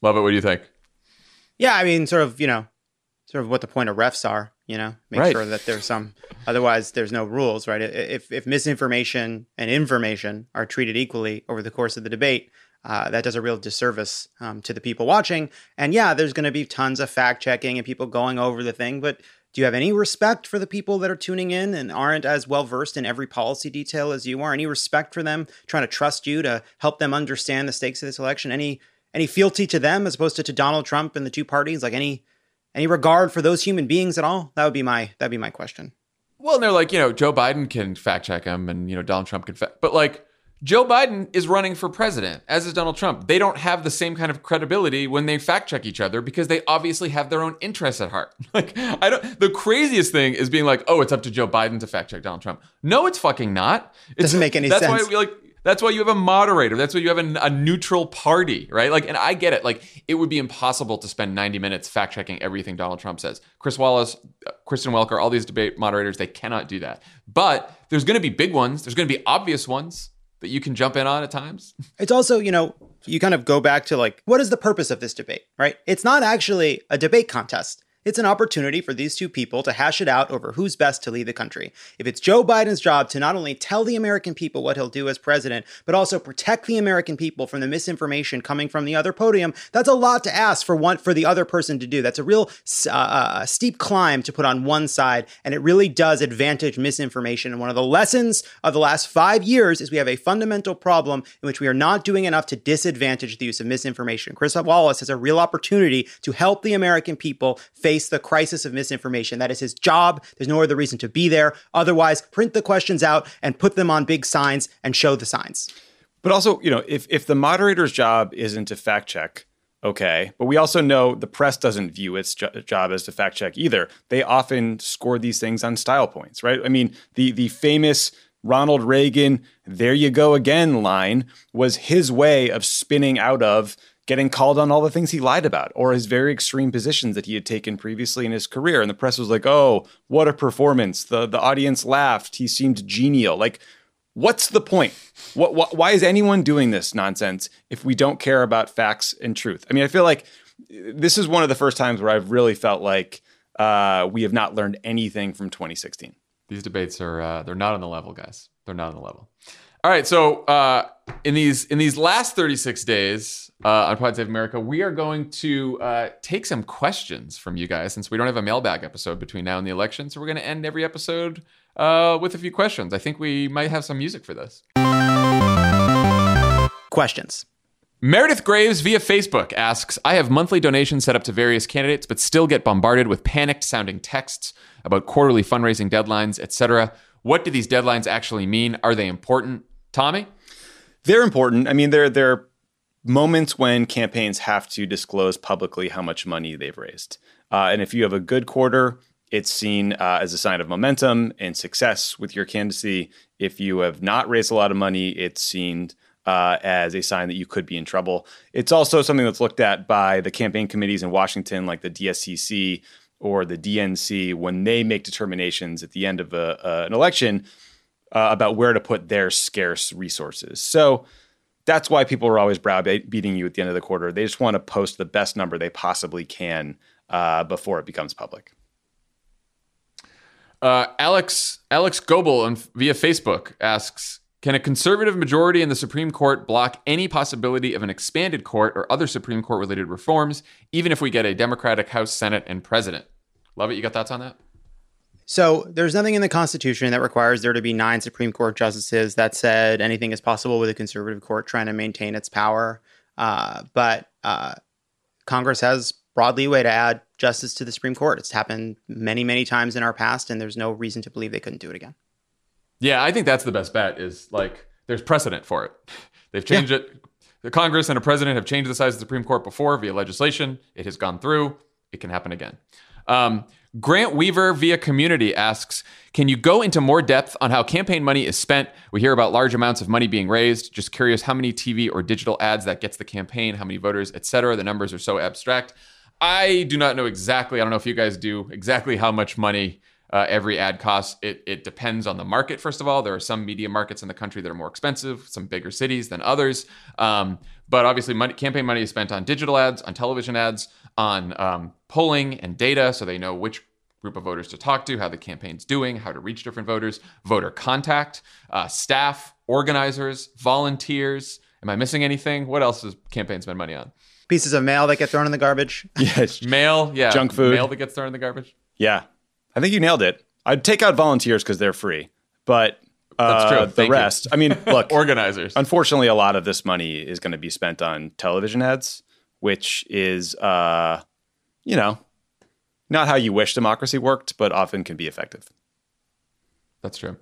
[SPEAKER 1] Lovett. What do you think?
[SPEAKER 5] Yeah, I mean, sort of, you know, sort of what the point of refs are. You know, make right. sure that there's some. Otherwise, there's no rules, right? If if misinformation and information are treated equally over the course of the debate, uh, that does a real disservice um, to the people watching. And yeah, there's going to be tons of fact checking and people going over the thing, but do you have any respect for the people that are tuning in and aren't as well versed in every policy detail as you are? Any respect for them trying to trust you to help them understand the stakes of this election? Any any fealty to them as opposed to to Donald Trump and the two parties? Like any any regard for those human beings at all? That would be my that'd be my question.
[SPEAKER 1] Well, and they're like, you know, Joe Biden can fact check him, and you know, Donald Trump can fact, but like Joe Biden is running for president, as is Donald Trump. They don't have the same kind of credibility when they fact check each other because they obviously have their own interests at heart. Like, I don't, the craziest thing is being like, oh, it's up to Joe Biden to fact check Donald Trump. No, it's fucking not.
[SPEAKER 5] It doesn't make any that's sense.
[SPEAKER 1] Why,
[SPEAKER 5] like,
[SPEAKER 1] that's why you have a moderator. That's why you have an, a neutral party, right? Like, and I get it. Like, it would be impossible to spend 90 minutes fact checking everything Donald Trump says. Chris Wallace, uh, Kristen Welker, all these debate moderators, they cannot do that. But there's going to be big ones, there's going to be obvious ones that you can jump in on at times.
[SPEAKER 5] It's also, you know, you kind of go back to like, what is the purpose of this debate, right? It's not actually a debate contest. It's an opportunity for these two people to hash it out over who's best to lead the country. If it's Joe Biden's job to not only tell the American people what he'll do as president, but also protect the American people from the misinformation coming from the other podium, that's a lot to ask for one for the other person to do. That's a real uh, uh steep climb to put on one side, and it really does advantage misinformation. And one of the lessons of the last five years is we have a fundamental problem in which we are not doing enough to disadvantage the use of misinformation. Chris Wallace has a real opportunity to help the American people face face the crisis of misinformation. That is his job. There's no other reason to be there. Otherwise, print the questions out and put them on big signs and show the signs.
[SPEAKER 6] But also, you know, if if the moderator's job isn't to fact check, okay, but we also know the press doesn't view its jo- job as to fact check either. They often score these things on style points, right? I mean, the the famous Ronald Reagan, there you go again line was his way of spinning out of getting called on all the things he lied about or his very extreme positions that he had taken previously in his career. And the press was like, oh, what a performance. The, the audience laughed. He seemed genial. Like, what's the point? What, why is anyone doing this nonsense if we don't care about facts and truth? I mean, I feel like this is one of the first times where I've really felt like uh, we have not learned anything from 2016.
[SPEAKER 1] These debates are, uh, they're not on the level, guys. They're not on the level. All right, so uh, in these in these last 36 days uh, on Pod Save America, we are going to uh, take some questions from you guys since we don't have a mailbag episode between now and the election. So we're going to end every episode uh, with a few questions. I think we might have some music for this.
[SPEAKER 5] Questions.
[SPEAKER 1] Meredith Graves via Facebook asks I have monthly donations set up to various candidates, but still get bombarded with panicked sounding texts about quarterly fundraising deadlines, etc. What do these deadlines actually mean? Are they important? Tommy?
[SPEAKER 6] They're important. I mean, they're they're moments when campaigns have to disclose publicly how much money they've raised. Uh, and if you have a good quarter, it's seen uh, as a sign of momentum and success with your candidacy. If you have not raised a lot of money, it's seen uh, as a sign that you could be in trouble. It's also something that's looked at by the campaign committees in Washington, like the DSCC or the DNC, when they make determinations at the end of a, an election uh, about where to put their scarce resources. So that's why people are always browbeating you at the end of the quarter. They just want to post the best number they possibly can uh, before it becomes public.
[SPEAKER 1] Uh, Alex Alex Goebel on, via Facebook asks, can a conservative majority in the Supreme Court block any possibility of an expanded court or other Supreme Court related reforms, even if we get a Democratic House, Senate, and President? Lovett. You got thoughts on that?
[SPEAKER 5] So there's nothing in the Constitution that requires there to be nine Supreme Court justices. That said, anything is possible with a conservative court trying to maintain its power. Uh, but uh, Congress has broad leeway to add justice to the Supreme Court. It's happened many, many times in our past, and there's no reason to believe they couldn't do it again.
[SPEAKER 1] Yeah, I think that's the best bet. Is like there's precedent for it. They've changed yeah. it. The Congress and a president have changed the size of the Supreme Court before via legislation. It has gone through. It can happen again. Um, Grant Weaver via community asks, can you go into more depth on how campaign money is spent? We hear about large amounts of money being raised. Just curious how many TV or digital ads that gets the campaign, how many voters, etc. The numbers are so abstract. I do not know exactly. I don't know if you guys do exactly how much money uh, every ad costs. It, it depends on the market, first of all. There are some media markets in the country that are more expensive, some bigger cities than others. Um, but obviously, money, campaign money is spent on digital ads, on television ads, on um, polling and data so they know which group of voters to talk to, how the campaign's doing, how to reach different voters, voter contact, uh, staff, organizers, volunteers. Am I missing anything? What else does campaign spend money on?
[SPEAKER 5] Pieces of mail that get thrown in the garbage.
[SPEAKER 1] yes. mail, yeah.
[SPEAKER 6] Junk food.
[SPEAKER 1] Mail that gets thrown in the garbage.
[SPEAKER 6] Yeah. I think you nailed it. I'd take out volunteers because they're free, but uh, That's true. the Thank rest. You. I mean, look,
[SPEAKER 1] organizers.
[SPEAKER 6] Unfortunately, a lot of this money is going to be spent on television ads which is, uh, you know, not how you wish democracy worked, but often can be effective.
[SPEAKER 1] That's true.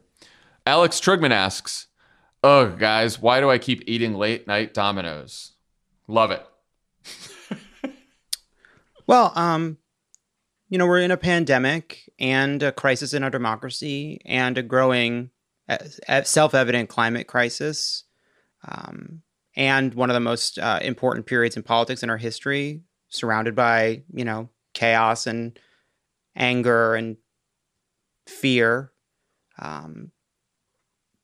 [SPEAKER 1] Alex Trugman asks, Oh, guys, why do I keep eating late night Domino's? Love it.
[SPEAKER 5] well, um, you know, we're in a pandemic and a crisis in our democracy and a growing self evident climate crisis. Um, and one of the most uh, important periods in politics in our history, surrounded by you know chaos and anger and fear. Um,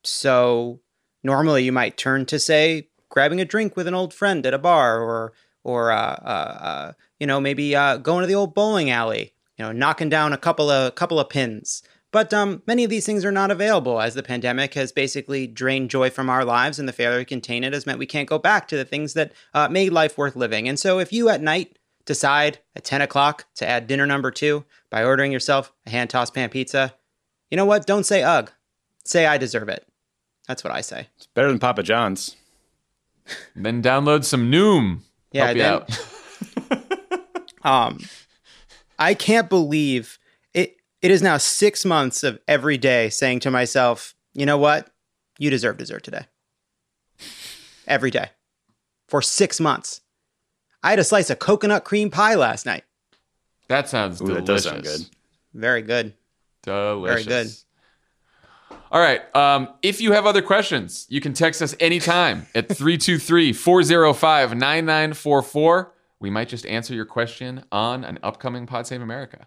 [SPEAKER 5] so normally you might turn to say grabbing a drink with an old friend at a bar or or uh, uh, uh you know maybe uh, going to the old bowling alley you know knocking down a couple of couple of pins but um, many of these things are not available as the pandemic has basically drained joy from our lives, and the failure to contain it has meant we can't go back to the things that uh, made life worth living. And so, if you at night decide at 10 o'clock to add dinner number two by ordering yourself a hand tossed pan pizza, you know what? Don't say ugh. Say I deserve it. That's what I say. It's
[SPEAKER 6] better than Papa John's.
[SPEAKER 1] then download some Noom.
[SPEAKER 5] Yeah, Help then, um, I can't believe it is now six months of every day saying to myself, you know what? You deserve dessert today. Every day for six months. I had a slice of coconut cream pie last night.
[SPEAKER 1] That sounds Ooh, delicious. That does sound good.
[SPEAKER 5] Very good.
[SPEAKER 1] Delicious. Very good. All right. Um, if you have other questions, you can text us anytime at 323 405 9944. We might just answer your question on an upcoming Pod Save America.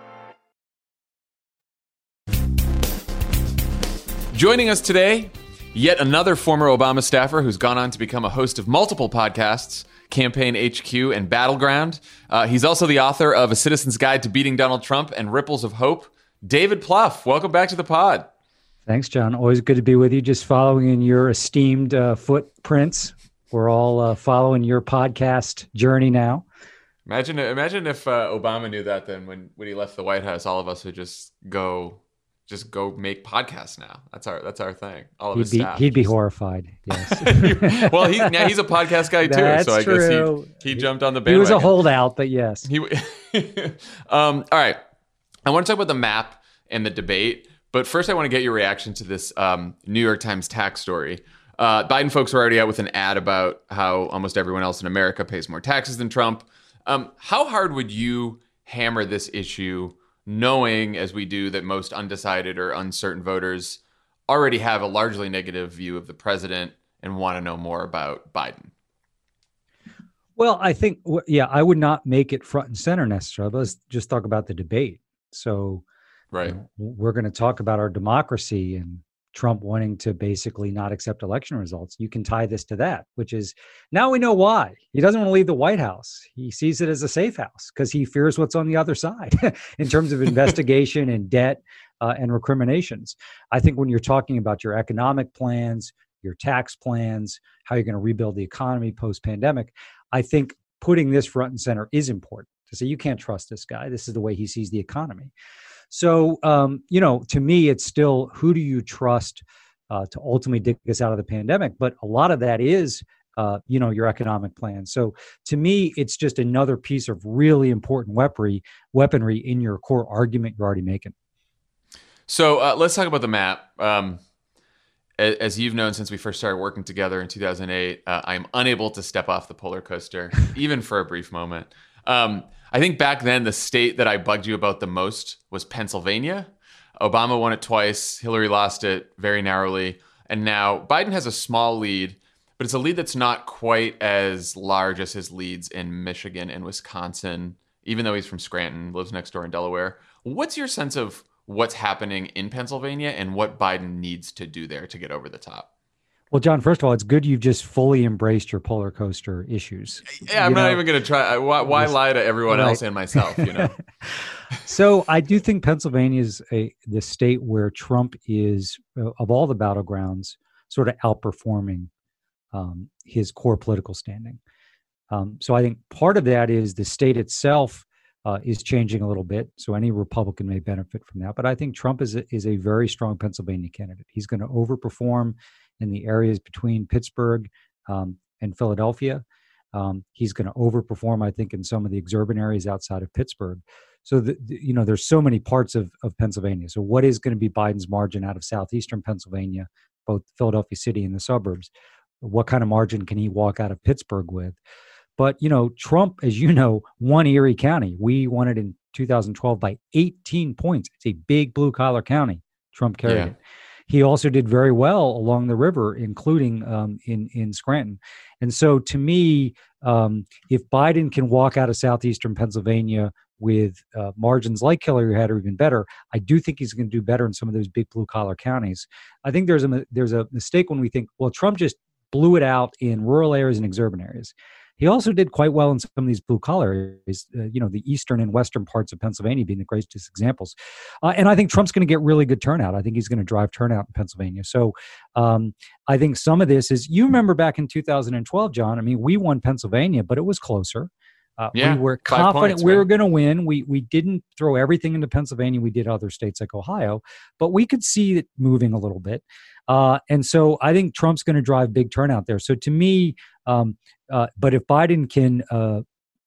[SPEAKER 1] Joining us today, yet another former Obama staffer who's gone on to become a host of multiple podcasts. Campaign HQ and Battleground. Uh, he's also the author of A Citizen's Guide to Beating Donald Trump and Ripples of Hope. David Plouffe, welcome back to the pod.
[SPEAKER 8] Thanks, Jon. Always good to be with you. Just following in your esteemed uh, footprints. We're all uh, following your podcast journey now.
[SPEAKER 1] Imagine, imagine if uh, Obama knew that. Then, when when he left the White House, all of us would just go just go make podcasts now. That's our that's our thing.
[SPEAKER 8] All of he'd his be, staff. He'd be horrified. Yes.
[SPEAKER 1] well, he, now he's a podcast guy too, that's so I true.
[SPEAKER 8] guess he, he
[SPEAKER 1] jumped on the bandwagon. He was
[SPEAKER 8] a holdout, but yes. He.
[SPEAKER 1] um, all right, I want to talk about the map and the debate, but first I want to get your reaction to this um, New York Times tax story. Uh, Biden folks were already out with an ad about how almost everyone else in America pays more taxes than Trump. Um, how hard would you hammer this issue? knowing as we do that most undecided or uncertain voters already have a largely negative view of the president and want to know more about Biden?
[SPEAKER 8] Well, I think, yeah, I would not make it front and center necessarily. Let's just talk about the debate. So, right, you know, we're going to talk about our democracy and Trump wanting to basically not accept election results. You can tie this to that, which is now we know why. He doesn't want to leave the White House. He sees it as a safe house because he fears what's on the other side in terms of investigation and debt uh, and recriminations. I think when you're talking about your economic plans, your tax plans, how you're going to rebuild the economy post pandemic, I think putting this front and center is important to say you can't trust this guy. This is the way he sees the economy. So, um, you know, to me, it's still who do you trust uh, to ultimately dig us out of the pandemic? But a lot of that is uh, you know your economic plan so to me it's just another piece of really important weaponry weaponry in your core argument you're already making
[SPEAKER 1] so uh, let's talk about the map um, as, you've known since we first started working together in 2008 uh, i'm unable to step off the polar coaster even for a brief moment um, I think back then the state that I bugged you about the most was Pennsylvania. Obama won it twice, Hillary lost it very narrowly, and now Biden has a small lead, but it's a lead that's not quite as large as his leads in Michigan and Wisconsin, even though he's from Scranton, lives next door in Delaware. What's your sense of what's happening in Pennsylvania and what Biden needs to do there to get over the top?
[SPEAKER 8] Well, Jon, first of all, it's good you've just fully embraced your polar coaster issues.
[SPEAKER 1] Yeah, I'm you not know? even going to try. Why, why lie to everyone right. else and myself? You know.
[SPEAKER 8] so I do think Pennsylvania is a the state where Trump is uh, of all the battlegrounds, sort of outperforming um, his core political standing. Um, so I think part of that is the state itself uh, is changing a little bit. So any Republican may benefit from that. But I think Trump is a, is a very strong Pennsylvania candidate. He's going to overperform in the areas between Pittsburgh um, and Philadelphia. Um, he's going to overperform, I think, in some of the exurban areas outside of Pittsburgh. So, the, the, you know, there's so many parts of, of Pennsylvania. So, what is going to be Biden's margin out of southeastern Pennsylvania, both Philadelphia city and the suburbs? What kind of margin can he walk out of Pittsburgh with? But, you know, Trump, as you know, won Erie County. We won it in 2012 by 18 points. It's a big blue collar county. Trump carried yeah. it. He also did very well along the river, including um, in in Scranton. And so, to me, um, if Biden can walk out of southeastern Pennsylvania with uh, margins like Hillary had, or even better, I do think he's going to do better in some of those big blue collar counties. I think there's a there's a mistake when we think, well, Trump just blew it out in rural areas and exurban areas. He also did quite well in some of these blue collar areas, uh, you know, the eastern and western parts of Pennsylvania being the greatest examples. Uh, and I think Trump's going to get really good turnout. I think he's going to drive turnout in Pennsylvania. So um, I think some of this is, you remember back in 2012, Jon, I mean, we won Pennsylvania, but it was closer. Uh, yeah, we were confident points, we were going to win. We we didn't throw everything into Pennsylvania. We did other states like Ohio, but we could see it moving a little bit. Uh, and so I think Trump's going to drive big turnout there. So to me, um, uh, but if Biden can uh,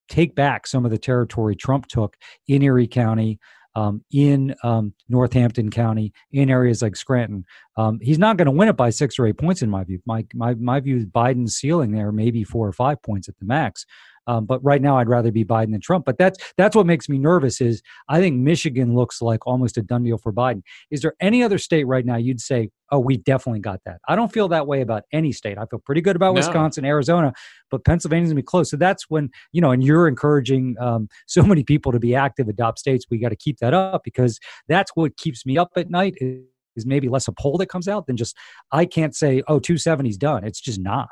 [SPEAKER 8] take back some of the territory Trump took in Erie County, um, in um, Northampton County, in areas like Scranton. Um, he's not going to win it by six or eight points, in my view. My, my, my view is Biden's ceiling there, maybe four or five points at the max. Um, but right now, I'd rather be Biden than Trump. But that's that's what makes me nervous. Is I think Michigan looks like almost a done deal for Biden. Is there any other state right now you'd say, oh, we definitely got that? I don't feel that way about any state. I feel pretty good about no. Wisconsin, Arizona, but Pennsylvania's gonna be close. So that's when you know, and you're encouraging um, so many people to be active, adopt states. We got to keep that up because that's what keeps me up at night. Is, is maybe less a poll that comes out than just I can't say oh 270's done. It's just not.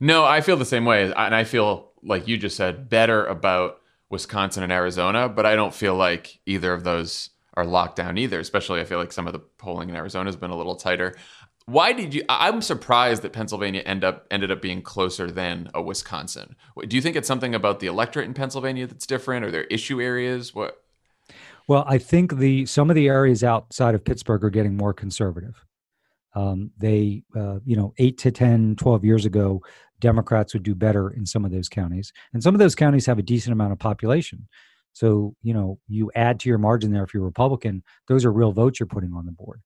[SPEAKER 1] No, I feel the same way, and I feel like you just said, better about Wisconsin and Arizona, but I don't feel like either of those are locked down either. Especially, I feel like some of the polling in Arizona has been a little tighter. Why did you? I'm surprised that Pennsylvania end up ended up being closer than a Wisconsin. Do you think it's something about the electorate in Pennsylvania that's different, or their issue areas? What?
[SPEAKER 8] Well, I think the some of the areas outside of Pittsburgh are getting more conservative. Um, they, uh, you know, eight to 10, 12 years ago, Democrats would do better in some of those counties. And some of those counties have a decent amount of population. So, you know, you add to your margin there if you're Republican, those are real votes you're putting on the board.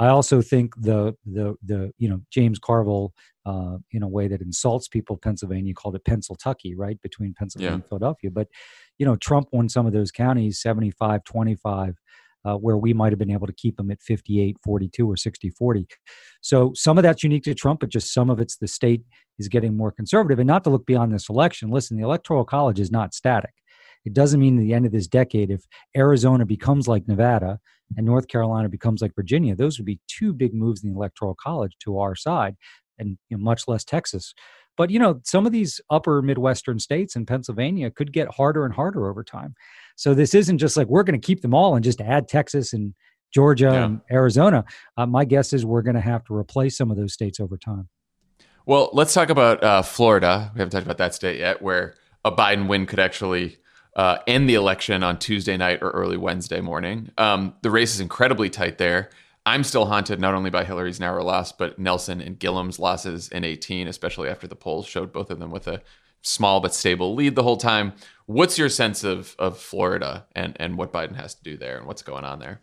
[SPEAKER 8] I also think the the the you know James Carville uh, in a way that insults people of Pennsylvania called it Pennsyltucky, right between Pennsylvania yeah. and Philadelphia. But you know Trump won some of those counties 75, 25 uh, where we might have been able to keep them at 58 42 or 60 40 so some of that's unique to trump but just some of it's the state is getting more conservative and not to look beyond this election listen the electoral college is not static it doesn't mean at the end of this decade if arizona becomes like nevada and north carolina becomes like virginia those would be two big moves in the electoral college to our side and you know, much less texas but you know, some of these upper Midwestern states and Pennsylvania could get harder and harder over time. So this isn't just like we're going to keep them all and just add Texas and Georgia yeah. and Arizona. Uh, my guess is we're going to have to replace some of those states over time.
[SPEAKER 1] Well, let's talk about uh, Florida. We haven't talked about that state yet, where a Biden win could actually uh, end the election on Tuesday night or early Wednesday morning. Um, the race is incredibly tight there. I'm still haunted not only by Hillary's narrow loss, but Nelson and Gillum's losses in 18, especially after the polls showed both of them with a small but stable lead the whole time. What's your sense of of Florida and and what Biden has to do there and what's going on there?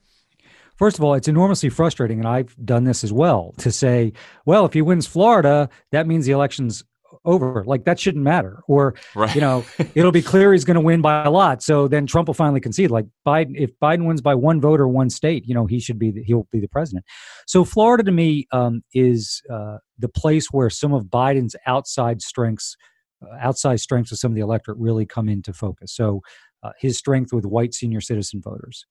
[SPEAKER 8] First of all, it's enormously frustrating, and I've done this as well to say, well, if he wins Florida, that means the election's over. Like that shouldn't matter. Or right. you know, it'll be clear he's going to win by a lot. So then Trump will finally concede. Like Biden, if Biden wins by one vote or one state, you know, he should be the, he'll be the president. So Florida to me um, is uh, the place where some of Biden's outside strengths, uh, outside strengths of some of the electorate, really come into focus. So uh, his strength with white senior citizen voters,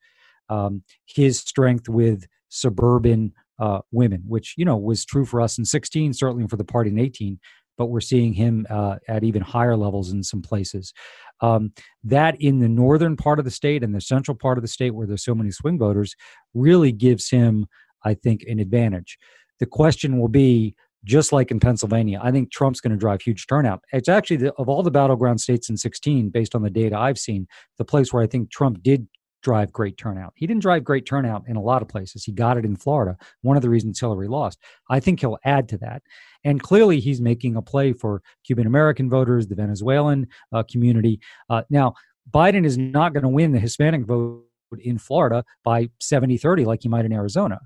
[SPEAKER 8] um, his strength with suburban uh, women, which you know was true for us in 16, certainly for the party in 18 but we're seeing him uh, at even higher levels in some places. Um, that in the northern part of the state and the central part of the state where there's so many swing voters really gives him, I think, an advantage. The question will be just like in Pennsylvania, I think Trump's going to drive huge turnout. It's actually the, of all the battleground states in 16, based on the data I've seen, the place where I think Trump did drive great turnout. He didn't drive great turnout in a lot of places. He got it in Florida. One of the reasons Hillary lost. I think he'll add to that. And clearly, he's making a play for Cuban American voters, the Venezuelan uh, community. Uh, now, Biden is not going to win the Hispanic vote in Florida by 70 30 like he might in Arizona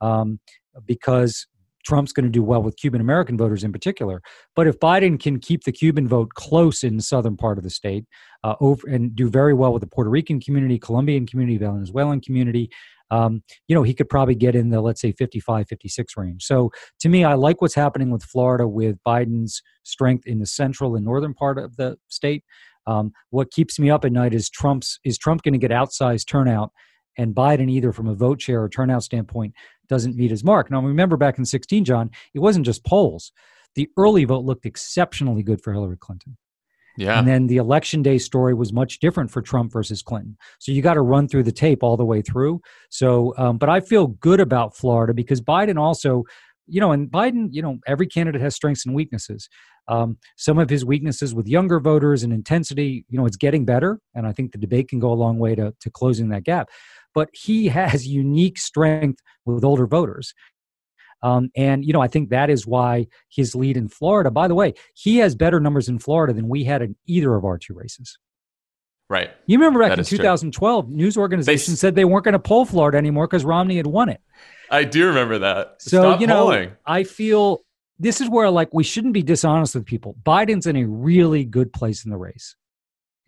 [SPEAKER 8] um, because Trump's going to do well with Cuban American voters in particular. But if Biden can keep the Cuban vote close in the southern part of the state uh, over, and do very well with the Puerto Rican community, Colombian community, Venezuelan community, um, you know, he could probably get in the, let's say, 55, 56 range. So to me, I like what's happening with Florida with Biden's strength in the central and northern part of the state. Um, what keeps me up at night is Trump's is Trump going to get outsized turnout and Biden either from a vote share or turnout standpoint doesn't meet his mark. Now, remember back in 16, Jon, it wasn't just polls. The early vote looked exceptionally good for Hillary Clinton. Yeah. And then the election day story was much different for Trump versus Clinton. So you got to run through the tape all the way through. So, um, but I feel good about Florida because Biden also, you know, and Biden, you know, every candidate has strengths and weaknesses. Um, some of his weaknesses with younger voters and intensity, you know, it's getting better. And I think the debate can go a long way to, to closing that gap but he has unique strength with older voters. Um, and, you know, I think that is why his lead in Florida, by the way, he has better numbers in Florida than we had in either of our two races.
[SPEAKER 1] Right.
[SPEAKER 8] You remember back that in 2012, true. news organizations they, said they weren't going to poll Florida anymore because Romney had won it.
[SPEAKER 1] I do remember that. So, Stop you know,
[SPEAKER 8] I feel this is where like we shouldn't be dishonest with people. Biden's in a really good place in the race.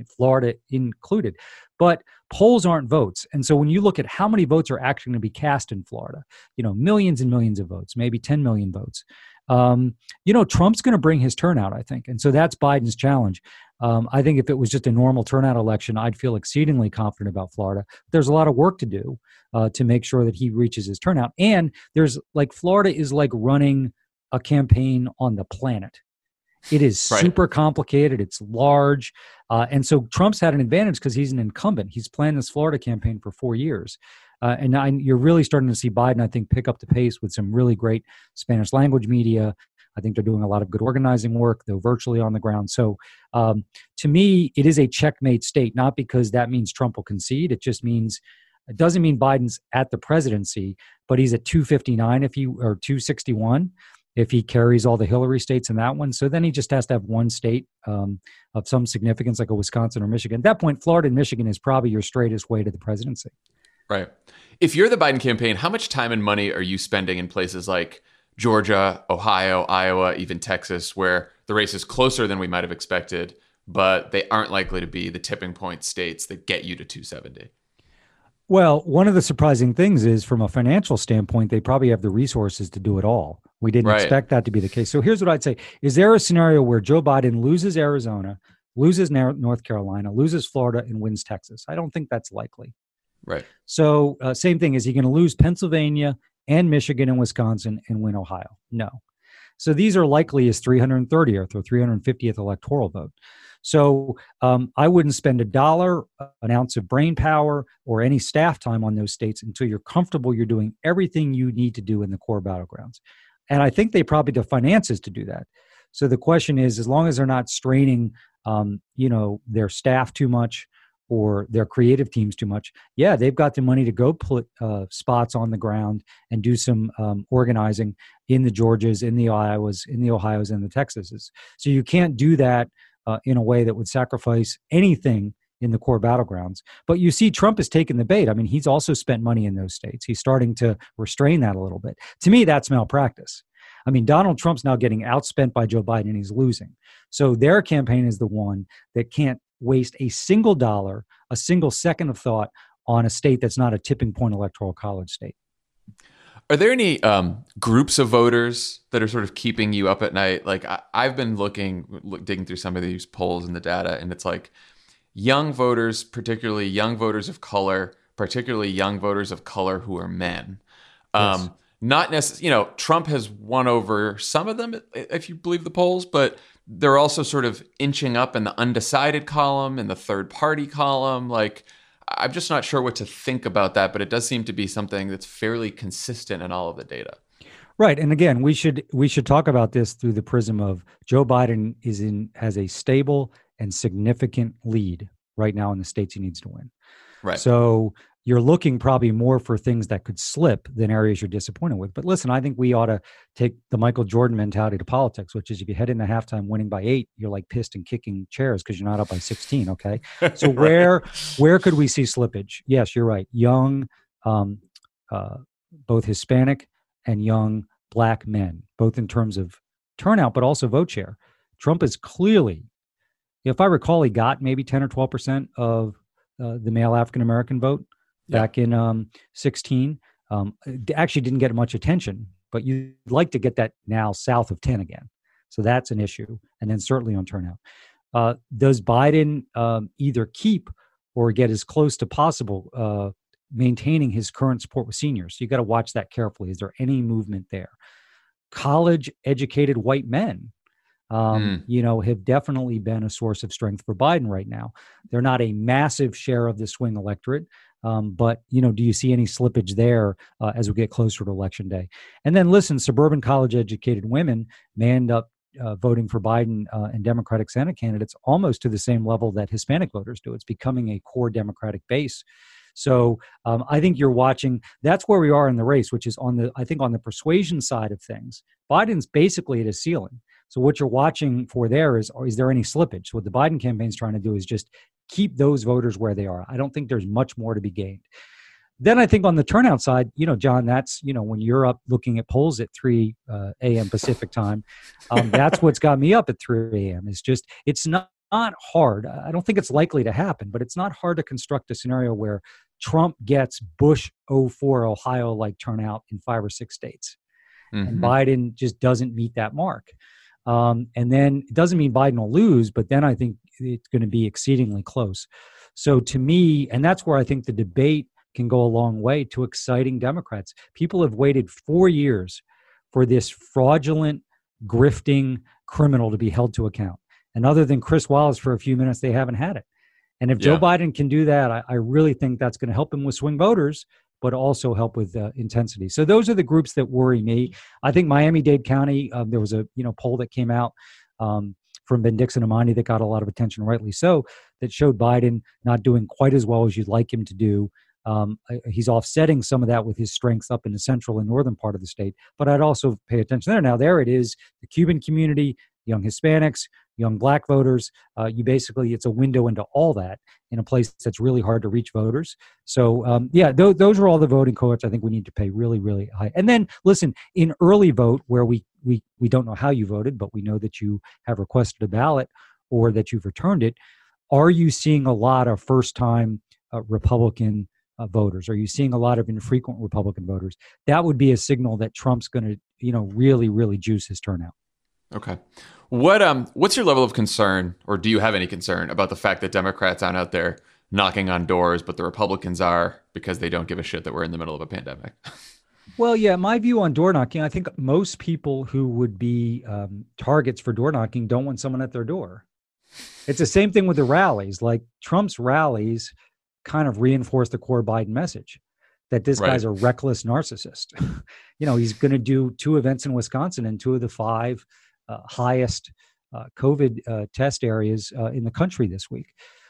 [SPEAKER 8] Florida included. But polls aren't votes. And so when you look at how many votes are actually going to be cast in Florida, you know, millions and millions of votes, maybe 10 million votes. Um, you know, Trump's going to bring his turnout, I think. And so that's Biden's challenge. Um, I think if it was just a normal turnout election, I'd feel exceedingly confident about Florida. There's a lot of work to do uh, to make sure that he reaches his turnout. And there's like Florida is like running a campaign on the planet. It is right. super complicated. It's large. Uh, and so Trump's had an advantage because he's an incumbent. He's planned this Florida campaign for four years. Uh, and I, you're really starting to see Biden, I think, pick up the pace with some really great Spanish language media. I think they're doing a lot of good organizing work, though virtually on the ground. So um, to me, it is a checkmate state, not because that means Trump will concede. It just means it doesn't mean Biden's at the presidency, but he's at 259 if he or 261 if he carries all the Hillary states in that one. So then he just has to have one state um, of some significance, like a Wisconsin or Michigan. At that point, Florida and Michigan is probably your straightest way to the presidency.
[SPEAKER 1] Right. If you're the Biden campaign, how much time and money are you spending in places like Georgia, Ohio, Iowa, even Texas, where the race is closer than we might have expected, but they aren't likely to be the tipping point states that get you to 270?
[SPEAKER 8] Well, one of the surprising things is from a financial standpoint, they probably have the resources to do it all. We didn't right. expect that to be the case. So here's what I'd say Is there a scenario where Joe Biden loses Arizona, loses North Carolina, loses Florida, and wins Texas? I don't think that's likely.
[SPEAKER 1] Right.
[SPEAKER 8] So, uh, same thing. Is he going to lose Pennsylvania and Michigan and Wisconsin and win Ohio? No. So, these are likely his 330th or 350th electoral vote. So, um, I wouldn't spend a dollar, an ounce of brain power, or any staff time on those states until you're comfortable you're doing everything you need to do in the core battlegrounds and I think they probably the finances to do that. So the question is, as long as they're not straining, um, you know, their staff too much or their creative teams too much, yeah, they've got the money to go put uh, spots on the ground and do some um, organizing in the Georgias, in the Iowas, in the Ohio's, and the Texases. So you can't do that uh, in a way that would sacrifice anything in the core battlegrounds. But you see, Trump has taken the bait. I mean, he's also spent money in those states. He's starting to restrain that a little bit. To me, that's malpractice. I mean, Donald Trump's now getting outspent by Joe Biden and he's losing. So their campaign is the one that can't waste a single dollar, a single second of thought on a state that's not a tipping point electoral college state.
[SPEAKER 1] Are there any um, groups of voters that are sort of keeping you up at night? Like I, have been looking, look, digging through some of these polls and the data, and it's like young voters, particularly young voters of color, particularly young voters of color who are men. Um, yes. Not necessarily, you know, Trump has won over some of them, if you believe the polls, but they're also sort of inching up in the undecided column, in the third party column. Like, I'm just not sure what to think about that, but it does seem to be something that's fairly consistent in all of the data.
[SPEAKER 8] Right, and again, we should we should talk about this through the prism of Joe Biden is in has a stable and significant lead right now in the states he needs to win. Right. So you're looking probably more for things that could slip than areas you're disappointed with. But listen, I think we ought to take the Michael Jordan mentality to politics, which is if you head into halftime winning by eight, you're like pissed and kicking chairs because you're not up by 16. Okay, so right. where where could we see slippage? Yes, you're right. Young, um, uh, both Hispanic and young black men, both in terms of turnout, but also vote share. Trump is clearly if I recall, he got maybe 10 or 12 percent of uh, the male African American vote yeah. back in um, 16. Um, actually, didn't get much attention, but you'd like to get that now south of 10 again. So that's an issue, and then certainly on turnout. Uh, does Biden um, either keep or get as close to possible uh, maintaining his current support with seniors? So you got to watch that carefully. Is there any movement there? College educated white men um, mm. you know, have definitely been a source of strength for Biden right now. They're not a massive share of the swing electorate, um, but you know, do you see any slippage there uh, as we get closer to election day? And then, listen, suburban college-educated women may end up uh, voting for Biden uh, and Democratic Senate candidates almost to the same level that Hispanic voters do. It's becoming a core Democratic base. So um, I think you're watching. That's where we are in the race, which is on the I think on the persuasion side of things. Biden's basically at a ceiling. So what you're watching for there is is there any slippage? What the Biden campaign is trying to do is just keep those voters where they are. I don't think there's much more to be gained. Then I think on the turnout side, you know, Jon, that's you know when you're up looking at polls at 3 uh, a.m. Pacific time, um, that's what's got me up at 3 a.m. It's just it's not not hard. I don't think it's likely to happen, but it's not hard to construct a scenario where Trump gets Bush 04 Ohio like turnout in five or six states. Mm-hmm. And Biden just doesn't meet that mark. Um, and then it doesn't mean Biden will lose, but then I think it's going to be exceedingly close. So to me, and that's where I think the debate can go a long way to exciting Democrats. People have waited four years for this fraudulent, grifting criminal to be held to account. And other than Chris Wallace for a few minutes, they haven't had it. And if yeah. Joe Biden can do that, I, I really think that's going to help him with swing voters but also help with uh, intensity. So those are the groups that worry me. I think Miami Dade County. Um, there was a you know poll that came out. Um, from Bendixen Amandi that got a lot of attention, rightly so, that showed Biden not doing quite as well as you'd like him to do. Um, uh, he's offsetting some of that with his strength up in the central and northern part of the state. But I'd also pay attention there. Now, there it is the Cuban community young Hispanics, young black voters. Uh, you basically, it's a window into all that in a place that's really hard to reach voters. So, um, yeah, th- those are all the voting cohorts I think we need to pay really, really high. And then, listen, in early vote, where we, we, we don't know how you voted, but we know that you have requested a ballot or that you've returned it, are you seeing a lot of first time uh, Republican? Uh, voters? Are you seeing a lot of infrequent Republican voters? That would be a signal that Trump's going to, you know, really, really juice his turnout.
[SPEAKER 1] Okay. What um what's your level of concern, or do you have any concern about the fact that Democrats aren't out there knocking on doors, but the Republicans are because they don't give a shit that we're in the middle of a pandemic?
[SPEAKER 8] well, yeah, my view on door knocking, I think most people who would be um, targets for door knocking don't want someone at their door. It's the same thing with the rallies. Like Trump's rallies kind of reinforce the core Biden message that this right. guy's a reckless narcissist. you know, he's going to do two events in Wisconsin and two of the five uh, highest uh, COVID uh, test areas in the country this week.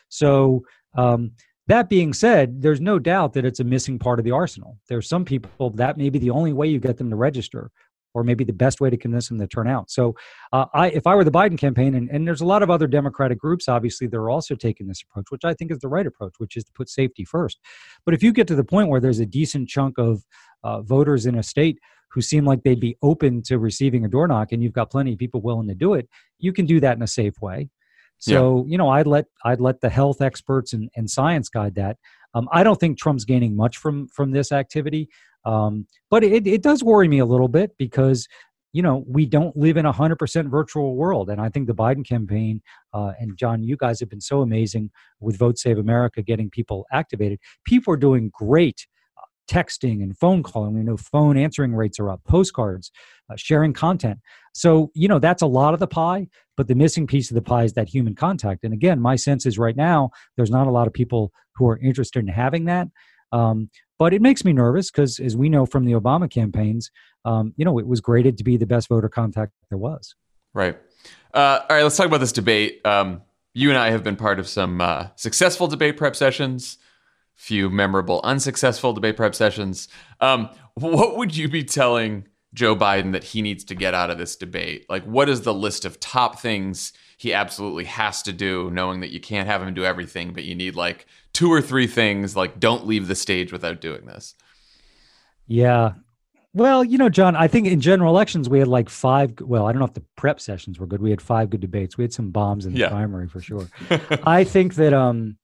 [SPEAKER 8] So, um, that being said, there's no doubt that it's a missing part of the arsenal. There are some people that may be the only way you get them to register, or maybe the best way to convince them to turn out. So, uh, I, if I were the Biden campaign, and, and, there's a lot of other Democratic groups, obviously, they're also taking this approach, which I think is the right approach, which is to put safety first. But if you get to the point where there's a decent chunk of uh, voters in a state who seem like they'd be open to receiving a door knock and you've got plenty of people willing to do it, you can do that in a safe way. So, yeah. you know, I'd let I'd let the health experts and, and science guide that. Um, I don't think Trump's gaining much from from this activity, um, but it, it does worry me a little bit because you know we don't live in a hundred percent virtual world, and I think the Biden campaign uh, and Jon, you guys have been so amazing with Vote Save America getting people activated. People are doing great texting and phone calling. We know phone answering rates are up, postcards, uh, sharing content. So, you know, that's a lot of the pie, but the missing piece of the pie is that human contact. And again, my sense is right now, there's not a lot of people who are interested in having that. Um, but it makes me nervous because, as we know from the Obama campaigns, um, you know, it was graded to be the best voter contact there was.
[SPEAKER 1] Right. Uh, all right, let's talk about this debate. Um, you and I have been part of some uh, successful debate prep sessions few memorable unsuccessful debate prep sessions. Um, what would you be telling Joe Biden that he needs to get out of this debate? Like, what is the list of top things he absolutely has to do, knowing that you can't have him do everything, but you need like two or three things, like, don't leave the stage without doing this?
[SPEAKER 8] Yeah. Well, you know, Jon, I think in general elections, we had like five. Well, I don't know if the prep sessions were good. We had five good debates. We had some bombs in the yeah. primary for sure. I think that, um,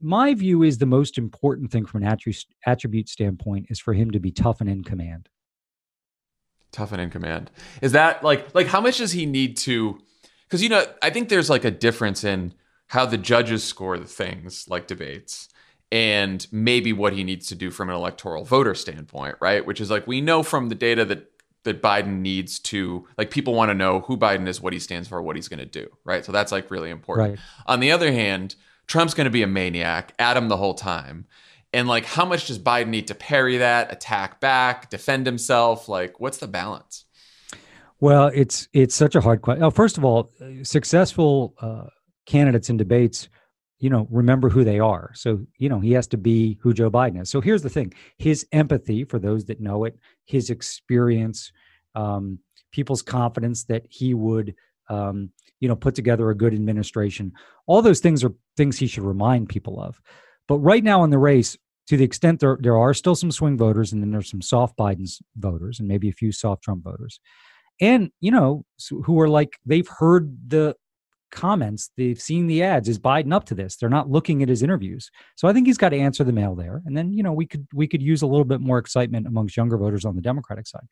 [SPEAKER 8] my view is the most important thing from an attribute standpoint is for him to be tough and in command.
[SPEAKER 1] Tough and in command. Is that like like how much does he need to? Because you know, I think there's like a difference in how the judges score the things like debates and maybe what he needs to do from an electoral voter standpoint, right? Which is like we know from the data that that Biden needs to like people want to know who Biden is, what he stands for, what he's going to do, right? So that's like really important. Right. On the other hand, Trump's going to be a maniac at him the whole time. And like, how much does Biden need to parry that, attack back, defend himself? Like, what's the balance?
[SPEAKER 8] Well, it's it's such a hard question. Oh, first of all, successful uh, candidates in debates, you know, remember who they are. So you know, he has to be who Joe Biden is. So here's the thing: his empathy for those that know it, his experience, um, people's confidence that he would um, you know put together a good administration all those things are things he should remind people of but right now in the race to the extent there, there are still some swing voters and then there's some soft biden's voters and maybe a few soft trump voters and you know who are like they've heard the comments they've seen the ads is biden up to this they're not looking at his interviews so i think he's got to answer the mail there and then you know we could we could use a little bit more excitement amongst younger voters on the democratic side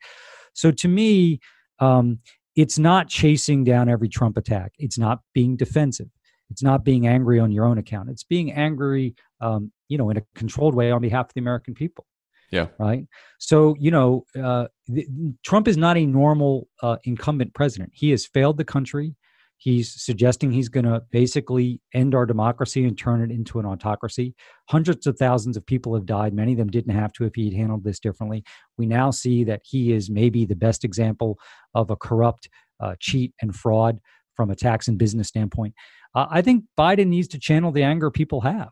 [SPEAKER 8] so to me um, it's not chasing down every Trump attack. It's not being defensive. It's not being angry on your own account. It's being angry, um, you know, in a controlled way on behalf of the American people.
[SPEAKER 1] Yeah.
[SPEAKER 8] Right. So you know, uh, the, Trump is not a normal uh, incumbent president. He has failed the country. He's suggesting he's going to basically end our democracy and turn it into an autocracy. Hundreds of thousands of people have died. Many of them didn't have to if he'd handled this differently. We now see that he is maybe the best example of a corrupt uh, cheat and fraud from a tax and business standpoint. Uh, I think Biden needs to channel the anger people have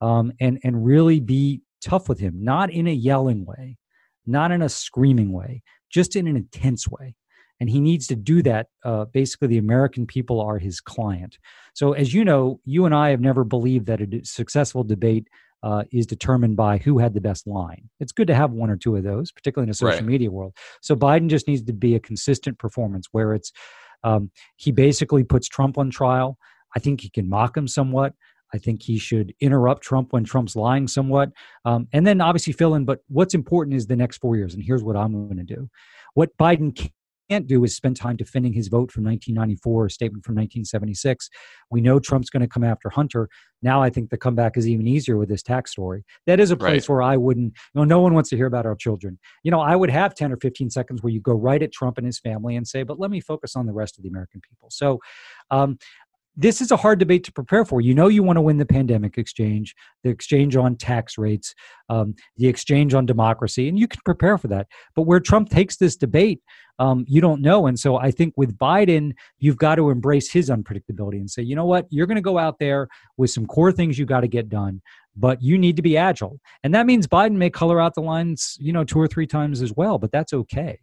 [SPEAKER 8] um, and, and really be tough with him, not in a yelling way, not in a screaming way, just in an intense way and he needs to do that. Uh, basically, the American people are his client. So, as you know, you and I have never believed that a successful debate uh, is determined by who had the best line. It's good to have one or two of those, particularly in a social right. media world. So Biden just needs to be a consistent performance where it's um, he basically puts Trump on trial. I think he can mock him somewhat. I think he should interrupt Trump when Trump's lying somewhat. Um, and then obviously fill in. But what's important is the next four years. And here's what I'm going to do. What Biden can't do is spend time defending his vote from 1994, a statement from 1976. We know Trump's going to come after Hunter. Now I think the comeback is even easier with this tax story. That is a place right. where I wouldn't, you know, no one wants to hear about our children. You know, I would have 10 or 15 seconds where you go right at Trump and his family and say, but let me focus on the rest of the American people. So um, this is a hard debate to prepare for. You know, you want to win the pandemic exchange, the exchange on tax rates, um, the exchange on democracy, and you can prepare for that. But where Trump takes this debate, um, you don't know. And so I think with Biden, you've got to embrace his unpredictability and say, you know what, you're going to go out there with some core things you got to get done, but you need to be agile. And that means Biden may color out the lines, you know, two or three times as well, but that's okay.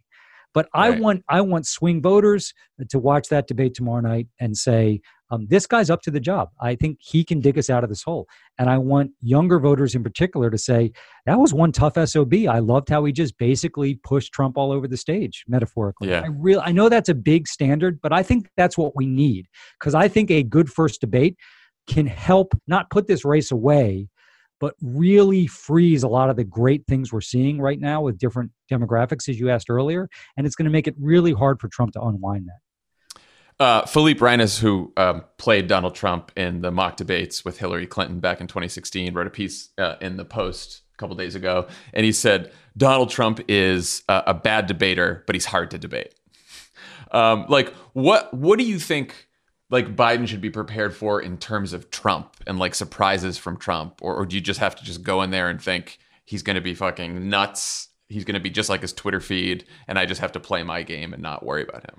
[SPEAKER 8] But I want I want swing voters to watch that debate tomorrow night and say, um, this guy's up to the job. I think he can dig us out of this hole. And I want younger voters in particular to say, that was one tough SOB. I loved how he just basically pushed Trump all over the stage, metaphorically. Yeah. I, really, I know that's a big standard, but I think that's what we need because I think a good first debate can help not put this race away, but really freeze a lot of the great things we're seeing right now with different demographics, as you asked earlier. And it's going to make it really hard for Trump to unwind that.
[SPEAKER 1] Uh, Philippe Reines, who um, played Donald Trump in the mock debates with Hillary Clinton back in 2016, wrote a piece uh, in the Post a couple days ago, and he said Donald Trump is uh, a bad debater, but he's hard to debate. Um, like, what what do you think? Like Biden should be prepared for in terms of Trump and like surprises from Trump, or, or do you just have to just go in there and think he's going to be fucking nuts? He's going to be just like his Twitter feed, and I just have to play my game and not worry about him.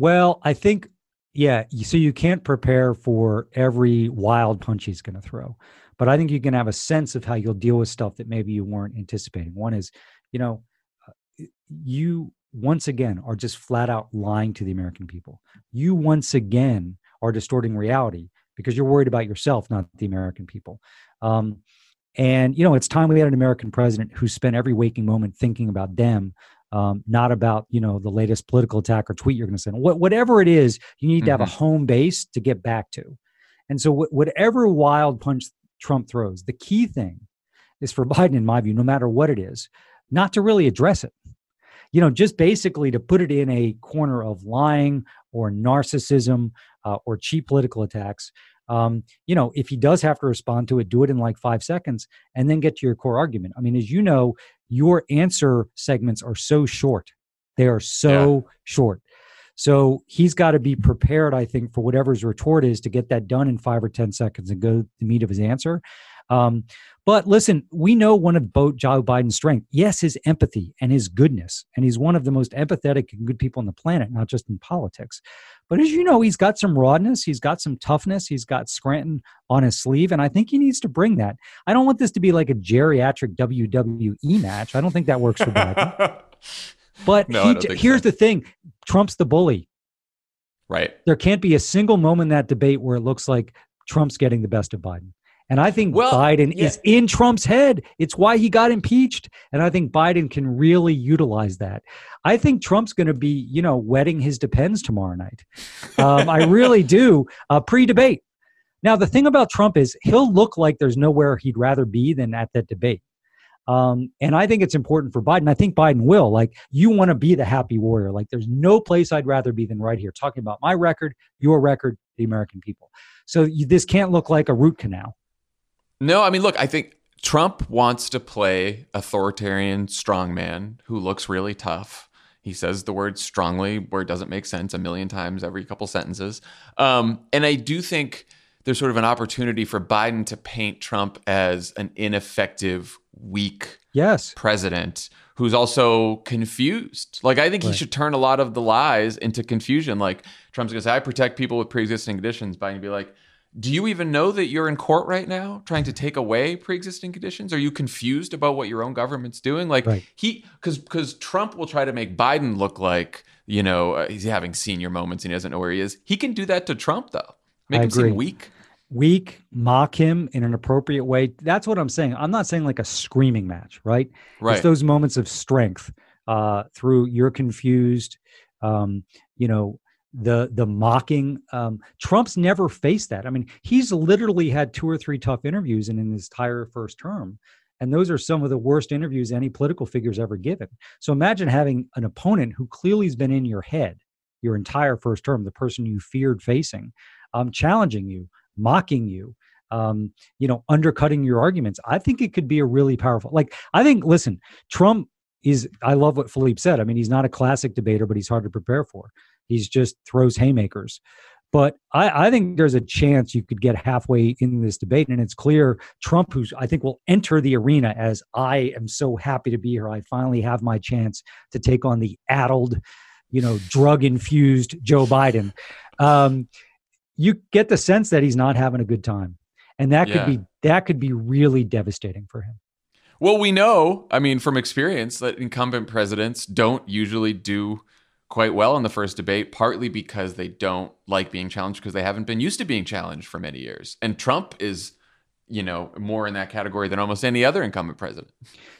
[SPEAKER 8] Well, I think yeah. So you can't prepare for every wild punch he's going to throw, but I think you can have a sense of how you'll deal with stuff that maybe you weren't anticipating. One is, you know, uh, you once again are just flat out lying to the American people. You once again are distorting reality because you're worried about yourself, not the American people. Um, and you know, it's time we had an American president who spent every waking moment thinking about them um, not about you know the latest political attack or tweet you're going to send. What, whatever it is, you need mm-hmm. to have a mm-hmm. home base to get back to. And so, wh- whatever wild punch Trump throws, the key thing is for Biden, in my view, no matter what it is, not to really address it. You know, just basically to put it in a corner of lying or narcissism uh, or cheap political attacks. Um, you know, if he does have to respond to it, do it in like five seconds and then get to your core argument. I mean, as you know, your answer segments are so short. They are so yeah. short. So he's got to be prepared, I think, for whatever his retort is to get that done in five or 10 seconds and go the meat of his answer. Um, but listen, we know one of both Joe Biden's strengths. Yes, his empathy and his goodness. And he's one of the most empathetic and good people on the planet, not just in politics. But as you know, he's got some rawness, he's got some toughness, he's got Scranton on his sleeve. And I think he needs to bring that. I don't want this to be like a geriatric WWE match. I don't think that works for Biden. but no, he, here's so. the thing Trump's the bully.
[SPEAKER 1] Right.
[SPEAKER 8] There can't be a single moment in that debate where it looks like Trump's getting the best of Biden. And I think well, Biden yeah. is in Trump's head. It's why he got impeached. And I think Biden can really utilize that. I think Trump's going to be, you know, wetting his depends tomorrow night. Um, I really do. Uh, Pre debate. Now, the thing about Trump is he'll look like there's nowhere he'd rather be than at that debate. Um, and I think it's important for Biden. I think Biden will. Like, you want to be the happy warrior. Like, there's no place I'd rather be than right here, talking about my record, your record, the American people. So you, this can't look like a root canal.
[SPEAKER 1] No, I mean, look, I think Trump wants to play authoritarian strongman who looks really tough. He says the word strongly where it doesn't make sense a million times every couple sentences. Um, and I do think there's sort of an opportunity for Biden to paint Trump as an ineffective, weak
[SPEAKER 8] yes.
[SPEAKER 1] president who's also confused. Like, I think right. he should turn a lot of the lies into confusion. Like, Trump's going to say, I protect people with pre existing conditions. Biden would be like, do you even know that you're in court right now trying to take away pre-existing conditions are you confused about what your own government's doing like right. he because because trump will try to make biden look like you know uh, he's having senior moments and he doesn't know where he is he can do that to trump though make I him agree. seem weak
[SPEAKER 8] weak mock him in an appropriate way that's what i'm saying i'm not saying like a screaming match right, right. it's those moments of strength uh, through you're confused um, you know the the mocking. Um, Trump's never faced that. I mean, he's literally had two or three tough interviews in, in his entire first term, and those are some of the worst interviews any political figure's ever given. So imagine having an opponent who clearly has been in your head your entire first term, the person you feared facing, um, challenging you, mocking you. Um, you know, undercutting your arguments. I think it could be a really powerful. Like, I think, listen, Trump is. I love what Philippe said. I mean, he's not a classic debater, but he's hard to prepare for. He's just throws haymakers. But I, I, think there's a chance you could get halfway in this debate. And it's clear Trump, who I think will enter the arena as I am so happy to be here. I finally have my chance to take on the addled, you know, drug infused Joe Biden. Um, you get the sense that he's not having a good time. And that yeah. could be that could be really devastating for him.
[SPEAKER 1] Well, we know, I mean, from experience that incumbent presidents don't usually do quite well in the first debate, partly because they don't like being challenged because they haven't been used to being challenged for many years. And Trump is, you know, more in that category than almost any other incumbent president.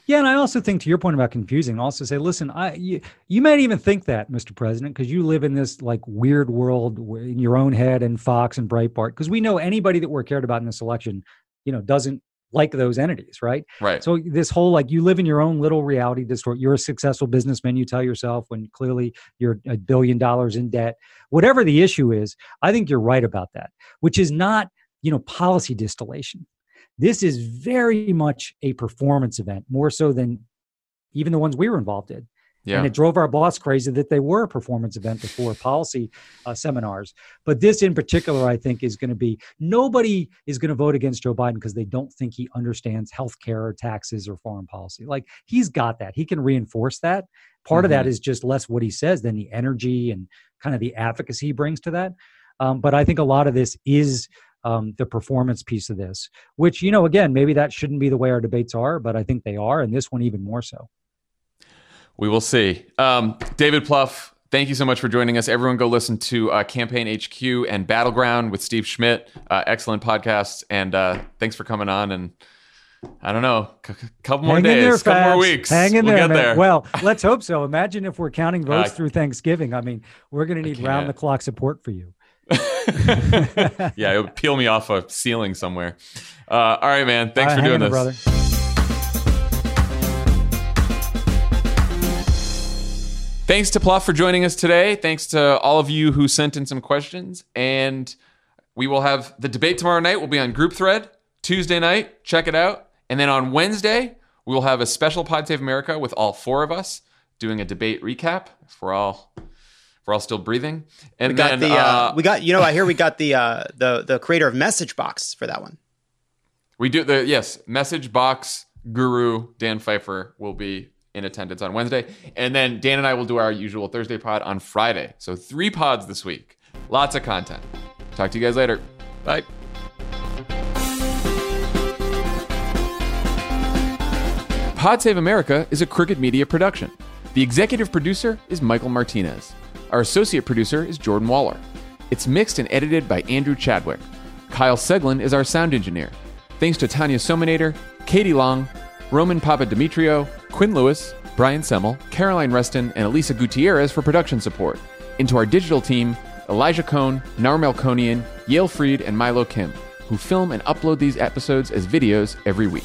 [SPEAKER 8] Yeah, and I also think to your point about confusing, also say, listen, I you, you might even think that, Mr. President, because you live in this like weird world in your own head and Fox and Breitbart, because we know anybody that we're cared about in this election, you know, doesn't like those entities, right?
[SPEAKER 1] Right.
[SPEAKER 8] So this whole like you live in your own little reality distort. You're a successful businessman, you tell yourself when clearly you're a billion dollars in debt. Whatever the issue is, I think you're right about that, which is not, you know, policy distillation. This is very much a performance event, more so than even the ones we were involved in. Yeah. And it drove our boss crazy that they were a performance event before policy uh, seminars. But this in particular, I think, is going to be nobody is going to vote against Joe Biden because they don't think he understands health care or taxes or foreign policy. Like he's got that. He can reinforce that. Part mm-hmm. of that mm-hmm. is just less what he says than the energy and kind of the advocacy he brings to that. Um, but I think a lot of this is um, the performance piece of this, which, you know, again, maybe that shouldn't be the way our debates are, but I think they are. And this one even more so.
[SPEAKER 1] We will see. Um, David Plouffe, thank you so much for joining us. Everyone, go listen to uh, Campaign HQ and Battleground with Steve Schmidt. Uh, excellent podcasts, and uh, thanks for coming on. And I don't know, a c- couple more Hang days, there, couple more weeks.
[SPEAKER 8] Hang in we'll there, there, Well, let's hope so. Imagine if we're counting votes through Thanksgiving. I mean, we're going to need round the clock support for you.
[SPEAKER 1] yeah, it will peel me off a ceiling somewhere. Uh, all right, man. Thanks for doing this, brother. Thanks to Plouffe for joining us today. Thanks to all of you who sent in some questions. And we will have the debate tomorrow night. We'll be on Group Thread Tuesday night. Check it out. And then on Wednesday, we will have a special Pod Save America with all four of us doing a debate recap. If we're all if we're all still breathing.
[SPEAKER 9] And we got then, the uh, uh, we got you know I hear we got the uh, the the creator of Message Box for that one.
[SPEAKER 1] We do the yes Message Box guru Dan Pfeiffer will be in attendance on Wednesday. And then Dan and I will do our usual Thursday pod on Friday. So three pods this week. Lots of content. Talk to you guys later. Bye. Pod Save America is a Crooked Media production. The executive producer is Michael Martinez. Our associate producer is Jordan Waller. It's mixed and edited by Andrew Chadwick. Kyle Seglin is our sound engineer. Thanks to Tanya Somanader, Katie Long, Roman Papadimitriou, Quinn Lewis, Brian Semel, Caroline Reston, and Elisa Gutierrez for production support. Into our digital team, Elijah Cohn, Nar Melkonian, Yael Freed, and Milo Kim, who film and upload these episodes as videos every week.